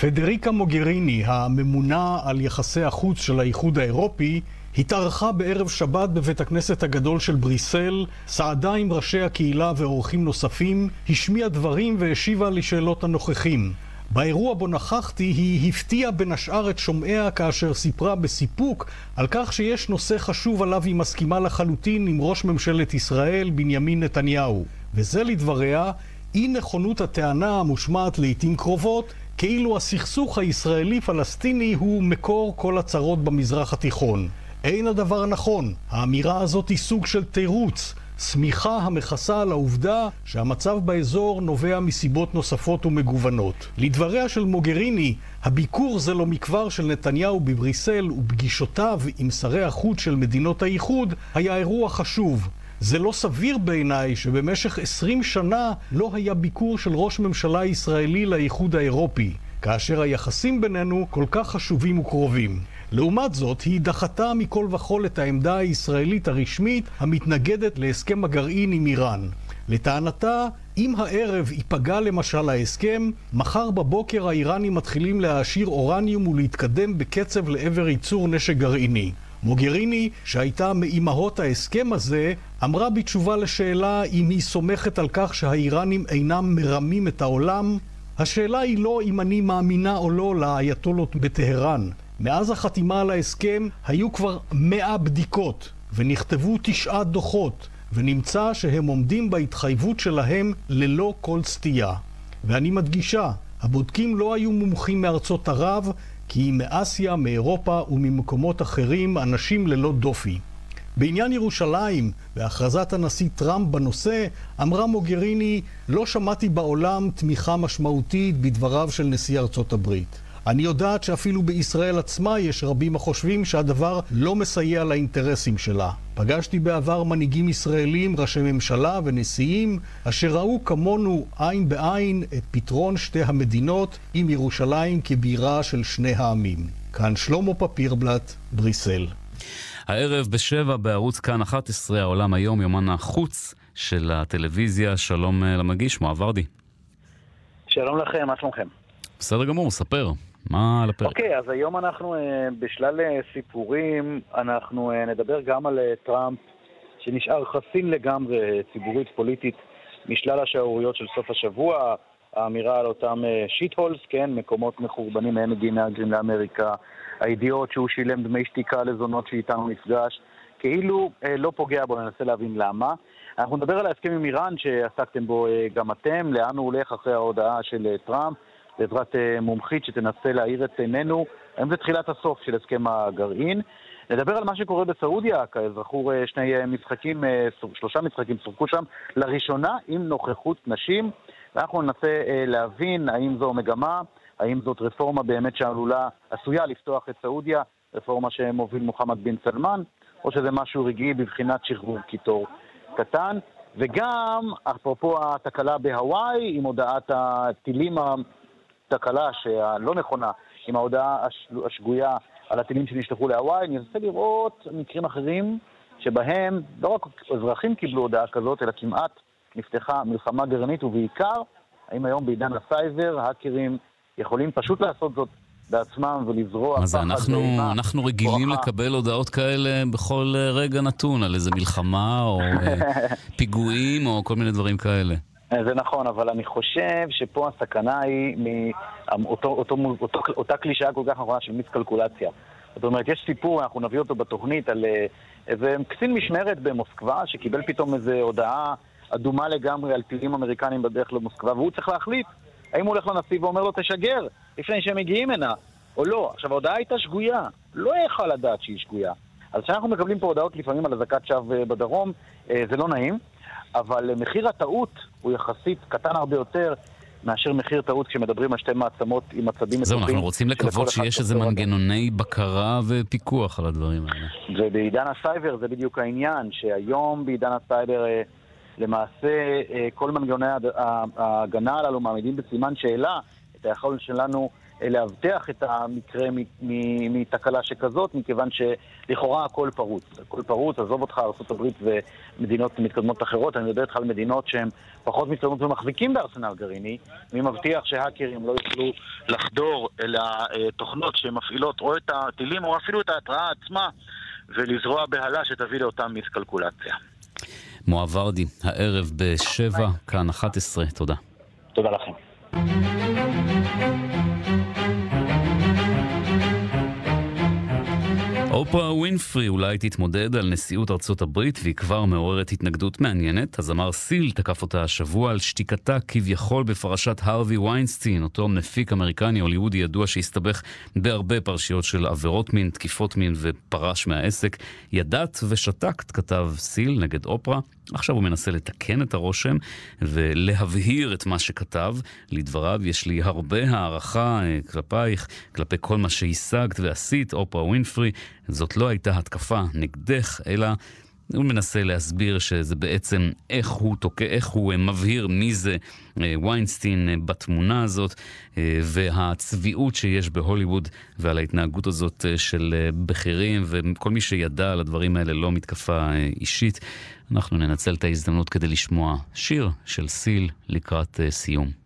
פדריקה מוגריני, הממונה על יחסי החוץ של האיחוד האירופי, התארחה בערב שבת בבית הכנסת הגדול של בריסל, סעדה עם ראשי הקהילה ואורחים נוספים, השמיעה דברים והשיבה לשאלות הנוכחים. באירוע בו נכחתי היא הפתיעה בין השאר את שומעיה כאשר סיפרה בסיפוק על כך שיש נושא חשוב עליו היא מסכימה לחלוטין עם ראש ממשלת ישראל בנימין נתניהו. וזה לדבריה אי נכונות הטענה המושמעת לעיתים קרובות כאילו הסכסוך הישראלי-פלסטיני הוא מקור כל הצרות במזרח התיכון. אין הדבר נכון. האמירה הזאת היא סוג של תירוץ, שמיכה המכסה על העובדה שהמצב באזור נובע מסיבות נוספות ומגוונות. לדבריה של מוגריני, הביקור זה לא מכבר של נתניהו בבריסל ופגישותיו עם שרי החוץ של מדינות האיחוד היה אירוע חשוב. זה לא סביר בעיניי שבמשך עשרים שנה לא היה ביקור של ראש ממשלה ישראלי לאיחוד האירופי, כאשר היחסים בינינו כל כך חשובים וקרובים. לעומת זאת, היא דחתה מכל וכול את העמדה הישראלית הרשמית המתנגדת להסכם הגרעין עם איראן. לטענתה, אם הערב ייפגע למשל ההסכם, מחר בבוקר האיראנים מתחילים להעשיר אורניום ולהתקדם בקצב לעבר ייצור נשק גרעיני. מוגריני, שהייתה מאימהות ההסכם הזה, אמרה בתשובה לשאלה אם היא סומכת על כך שהאיראנים אינם מרמים את העולם, השאלה היא לא אם אני מאמינה או לא לאייתולות בטהרן. מאז החתימה על ההסכם היו כבר מאה בדיקות ונכתבו תשעה דוחות ונמצא שהם עומדים בהתחייבות שלהם ללא כל סטייה. ואני מדגישה, הבודקים לא היו מומחים מארצות ערב כי מאסיה, מאירופה וממקומות אחרים אנשים ללא דופי. בעניין ירושלים והכרזת הנשיא טראמפ בנושא, אמרה מוגריני, לא שמעתי בעולם תמיכה משמעותית בדבריו של נשיא ארצות הברית. אני יודעת שאפילו בישראל עצמה יש רבים החושבים שהדבר לא מסייע לאינטרסים שלה. פגשתי בעבר מנהיגים ישראלים, ראשי ממשלה ונשיאים, אשר ראו כמונו עין בעין את פתרון שתי המדינות עם ירושלים כבירה של שני העמים. כאן שלמה פפירבלט, בריסל. הערב בשבע בערוץ כאן 11, העולם היום, יומן החוץ של הטלוויזיה. שלום אה, למגיש, מואב ורדי. שלום לכם, מה שלומכם? בסדר גמור, ספר. מה על הפרק? אוקיי, okay, אז היום אנחנו uh, בשלל uh, סיפורים, אנחנו uh, נדבר גם על טראמפ, שנשאר חסין לגמרי ציבורית פוליטית משלל השערוריות של סוף השבוע, האמירה על אותם שיט הולס, כן, מקומות מחורבנים מהם מגיעים מהגרים לאמריקה, הידיעות שהוא שילם דמי שתיקה לזונות שאיתנו נפגש, כאילו לא פוגע בו, ננסה להבין למה. אנחנו נדבר על ההסכם עם איראן שעסקתם בו גם אתם, לאן הוא הולך אחרי ההודעה של טראמפ. בעזרת אה, מומחית שתנסה להאיר את עינינו. היום זה תחילת הסוף של הסכם הגרעין. נדבר על מה שקורה בסעודיה, כזכור אה, שני אה, משחקים, שלושה משחקים סורקו שם, לראשונה עם נוכחות נשים, ואנחנו ננסה להבין האם זו מגמה, האם זאת רפורמה באמת שעלולה, עשויה לפתוח את סעודיה, רפורמה שמוביל מוחמד בן סלמן, או שזה משהו רגעי בבחינת שחרור קיטור קטן. וגם, אפרופו התקלה בהוואי, עם הודעת הטילים תקלה שהלא נכונה עם ההודעה השגויה על הטילים שנשלחו להוואי, אני אנסה לראות מקרים אחרים שבהם לא רק אזרחים קיבלו הודעה כזאת, אלא כמעט נפתחה מלחמה גרעינית, ובעיקר, האם היום בעידן הסייבר, האקרים יכולים פשוט לעשות זאת בעצמם ולזרוע פחד אנחנו, אנחנו רגילים בואכה. לקבל הודעות כאלה בכל רגע נתון על איזה מלחמה או אה, [LAUGHS] פיגועים או כל מיני דברים כאלה. זה נכון, אבל אני חושב שפה הסכנה היא מאותה קלישאה כל כך נכונה של מיסקלקולציה. זאת אומרת, יש סיפור, אנחנו נביא אותו בתוכנית, על אה, איזה קצין משמרת במוסקבה שקיבל פתאום איזו הודעה אדומה לגמרי על טילים אמריקנים בדרך למוסקבה, והוא צריך להחליט האם הוא הולך לנשיא ואומר לו תשגר לפני שהם מגיעים הנה, או לא. עכשיו, ההודעה הייתה שגויה, לא יכל לדעת שהיא שגויה. אז כשאנחנו מקבלים פה הודעות לפעמים על אזעקת שווא אה, בדרום, אה, זה לא נעים. אבל מחיר הטעות הוא יחסית קטן הרבה יותר מאשר מחיר טעות כשמדברים על שתי מעצמות עם מצבים מטורפים. זהו, אנחנו רוצים לקוות שיש איזה מנגנוני בקרה ופיקוח על הדברים האלה. ובעידן הסייבר זה בדיוק העניין, שהיום בעידן הסייבר אה, למעשה כל מנגנוני ההגנה הללו מעמידים בסימן שאלה את היכולת שלנו לאבטח את המקרה מתקלה שכזאת, מכיוון שלכאורה הכל פרוץ. הכל פרוץ, עזוב אותך ארה"ב ומדינות מתקדמות אחרות, אני מדבר איתך על מדינות שהן פחות מתקדמות ומחזיקים בארסנל גרעיני, מי מבטיח שהאקרים לא יוכלו לחדור אל התוכנות שמפעילות או את הטילים או אפילו את ההתראה עצמה ולזרוע בהלה שתביא לאותה מיסקלקולציה. מואב ורדי, הערב בשבע, כאן 11, תודה. תודה לכם. אופרה ווינפרי אולי תתמודד על נשיאות ארצות הברית והיא כבר מעוררת התנגדות מעניינת. הזמר סיל תקף אותה השבוע על שתיקתה כביכול בפרשת הרווי ויינסטין, אותו מפיק אמריקני הוליוודי ידוע שהסתבך בהרבה פרשיות של עבירות מין, תקיפות מין ופרש מהעסק. ידעת ושתקת, כתב סיל נגד אופרה. עכשיו הוא מנסה לתקן את הרושם ולהבהיר את מה שכתב. לדבריו, יש לי הרבה הערכה אה, כלפייך, כלפי כל מה שהשגת ועשית, אופרה ווינפרי. זאת לא הייתה התקפה נגדך, אלא הוא מנסה להסביר שזה בעצם איך הוא תוקע, איך הוא אה, מבהיר מי זה אה, ויינסטין אה, בתמונה הזאת והצביעות שיש בהוליווד ועל ההתנהגות הזאת של בכירים וכל מי שידע על הדברים האלה לא מתקפה אישית. אנחנו ננצל את ההזדמנות כדי לשמוע שיר של סיל לקראת סיום.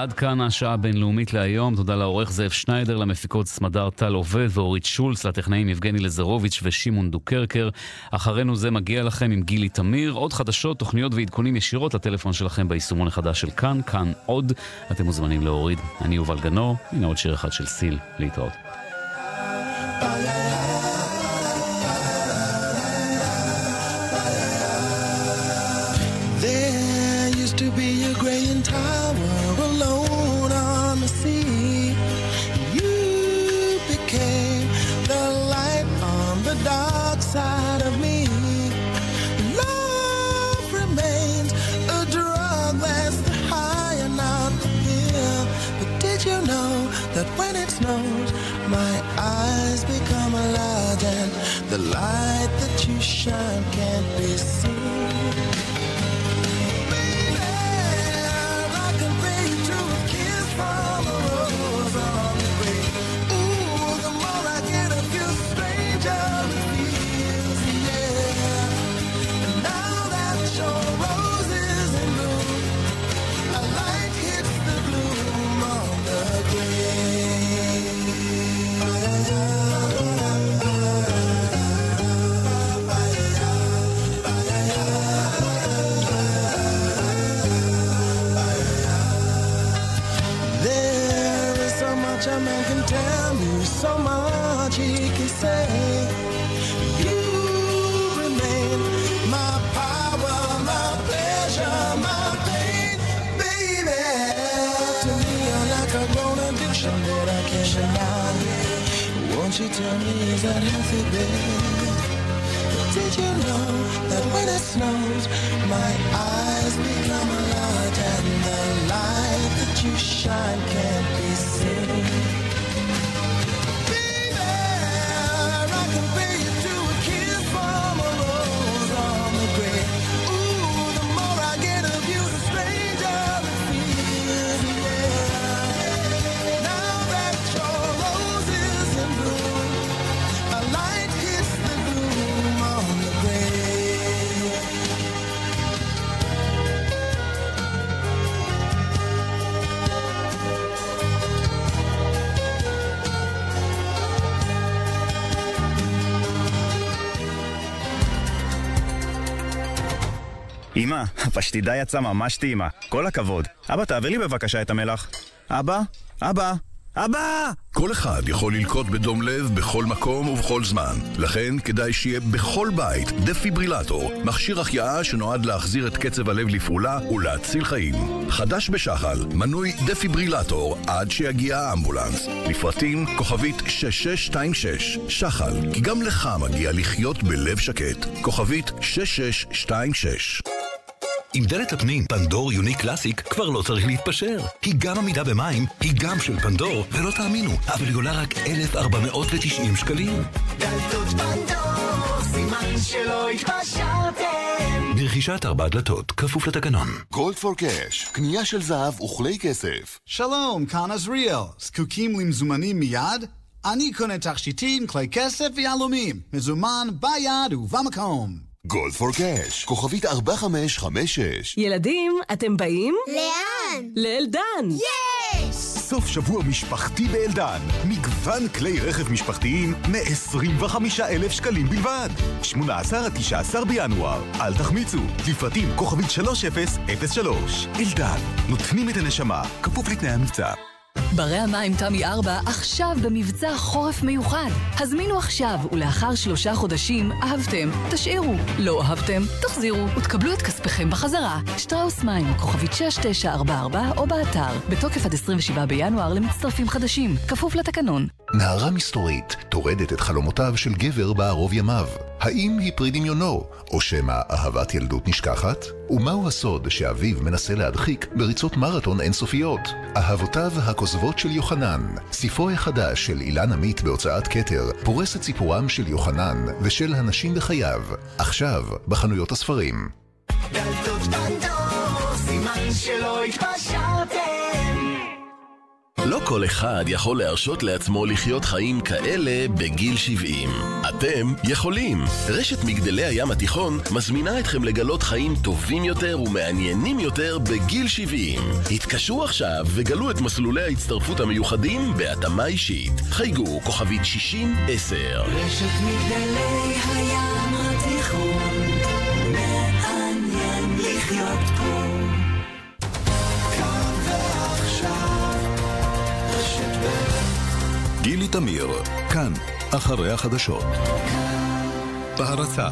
ועד כאן השעה הבינלאומית להיום. תודה לעורך זאב שניידר, למפיקות סמדר טל עובד ואורית שולץ, לטכנאים יבגני לזרוביץ' ושמעון דוקרקר. אחרינו זה מגיע לכם עם גילי תמיר. עוד חדשות, תוכניות ועדכונים ישירות לטלפון שלכם ביישומון החדש של כאן, כאן עוד. אתם מוזמנים להוריד. אני יובל גנור, הנה עוד שיר אחד של סיל. להתראות. אמא, הפשטידה יצאה ממש טעימה. כל הכבוד. אבא, תעביר לי בבקשה את המלח. אבא? אבא? אבא! כל אחד יכול ללקות בדום לב בכל מקום ובכל זמן. לכן כדאי שיהיה בכל בית דפיברילטור, מכשיר החייאה שנועד להחזיר את קצב הלב לפעולה ולהציל חיים. חדש בשחל, מנוי דפיברילטור עד שיגיע האמבולנס. לפרטים כוכבית 6626. שחל, כי גם לך מגיע לחיות בלב שקט. כוכבית 6626. עם דלת הפנים פנדור יוני קלאסיק כבר לא צריך להתפשר. היא גם עמידה במים, היא גם של פנדור, ולא תאמינו, אבל היא עולה רק 1,490 שקלים. דלתות פנדור, סימן שלא התפשרתם. ברכישת ארבע דלתות, כפוף לתקנון. גולד פור קאש, קנייה של זהב וכלי כסף. שלום, כאן עזריאל. זקוקים למזומנים מיד? אני קונה תכשיטים, כלי כסף ויהלומים. מזומן ביד ובמקום. גולד פור קאש, כוכבית 4556. ילדים, אתם באים? לאן? לאלדן. יש! סוף שבוע משפחתי באלדן. מגוון כלי רכב משפחתיים מ-25,000 שקלים בלבד. 18 עד 19 בינואר. אל תחמיצו. לפרטים כוכבית 3003. אלדן, נותנים את הנשמה, כפוף לתנאי המבצע. ברי המים תמי 4 עכשיו במבצע חורף מיוחד. הזמינו עכשיו, ולאחר שלושה חודשים אהבתם, תשאירו. לא אהבתם, תחזירו, ותקבלו את כספיכם בחזרה. שטראוס מים, כוכבית 6944 או באתר. בתוקף עד 27 בינואר למצטרפים חדשים. כפוף לתקנון. נערה מסתורית טורדת את חלומותיו של גבר בערוב ימיו. האם היא פרי דמיונו, או שמא אהבת ילדות נשכחת? ומהו הסוד שאביו מנסה להדחיק בריצות מרתון אינסופיות? אהבותיו הכוזבות של יוחנן, ספרו החדש של אילן עמית בהוצאת כתר, פורס את סיפורם של יוחנן ושל הנשים בחייו, עכשיו בחנויות הספרים. דלתות פנדור, סימן שלא התפשרתם לא כל אחד יכול להרשות לעצמו לחיות חיים כאלה בגיל 70. אתם יכולים. רשת מגדלי הים התיכון מזמינה אתכם לגלות חיים טובים יותר ומעניינים יותר בגיל 70. התקשרו עכשיו וגלו את מסלולי ההצטרפות המיוחדים בהתאמה אישית. חייגו כוכבית 60-10. רשת מגדלי הים התיכון, גילי תמיר, כאן, אחרי החדשות. בהרצה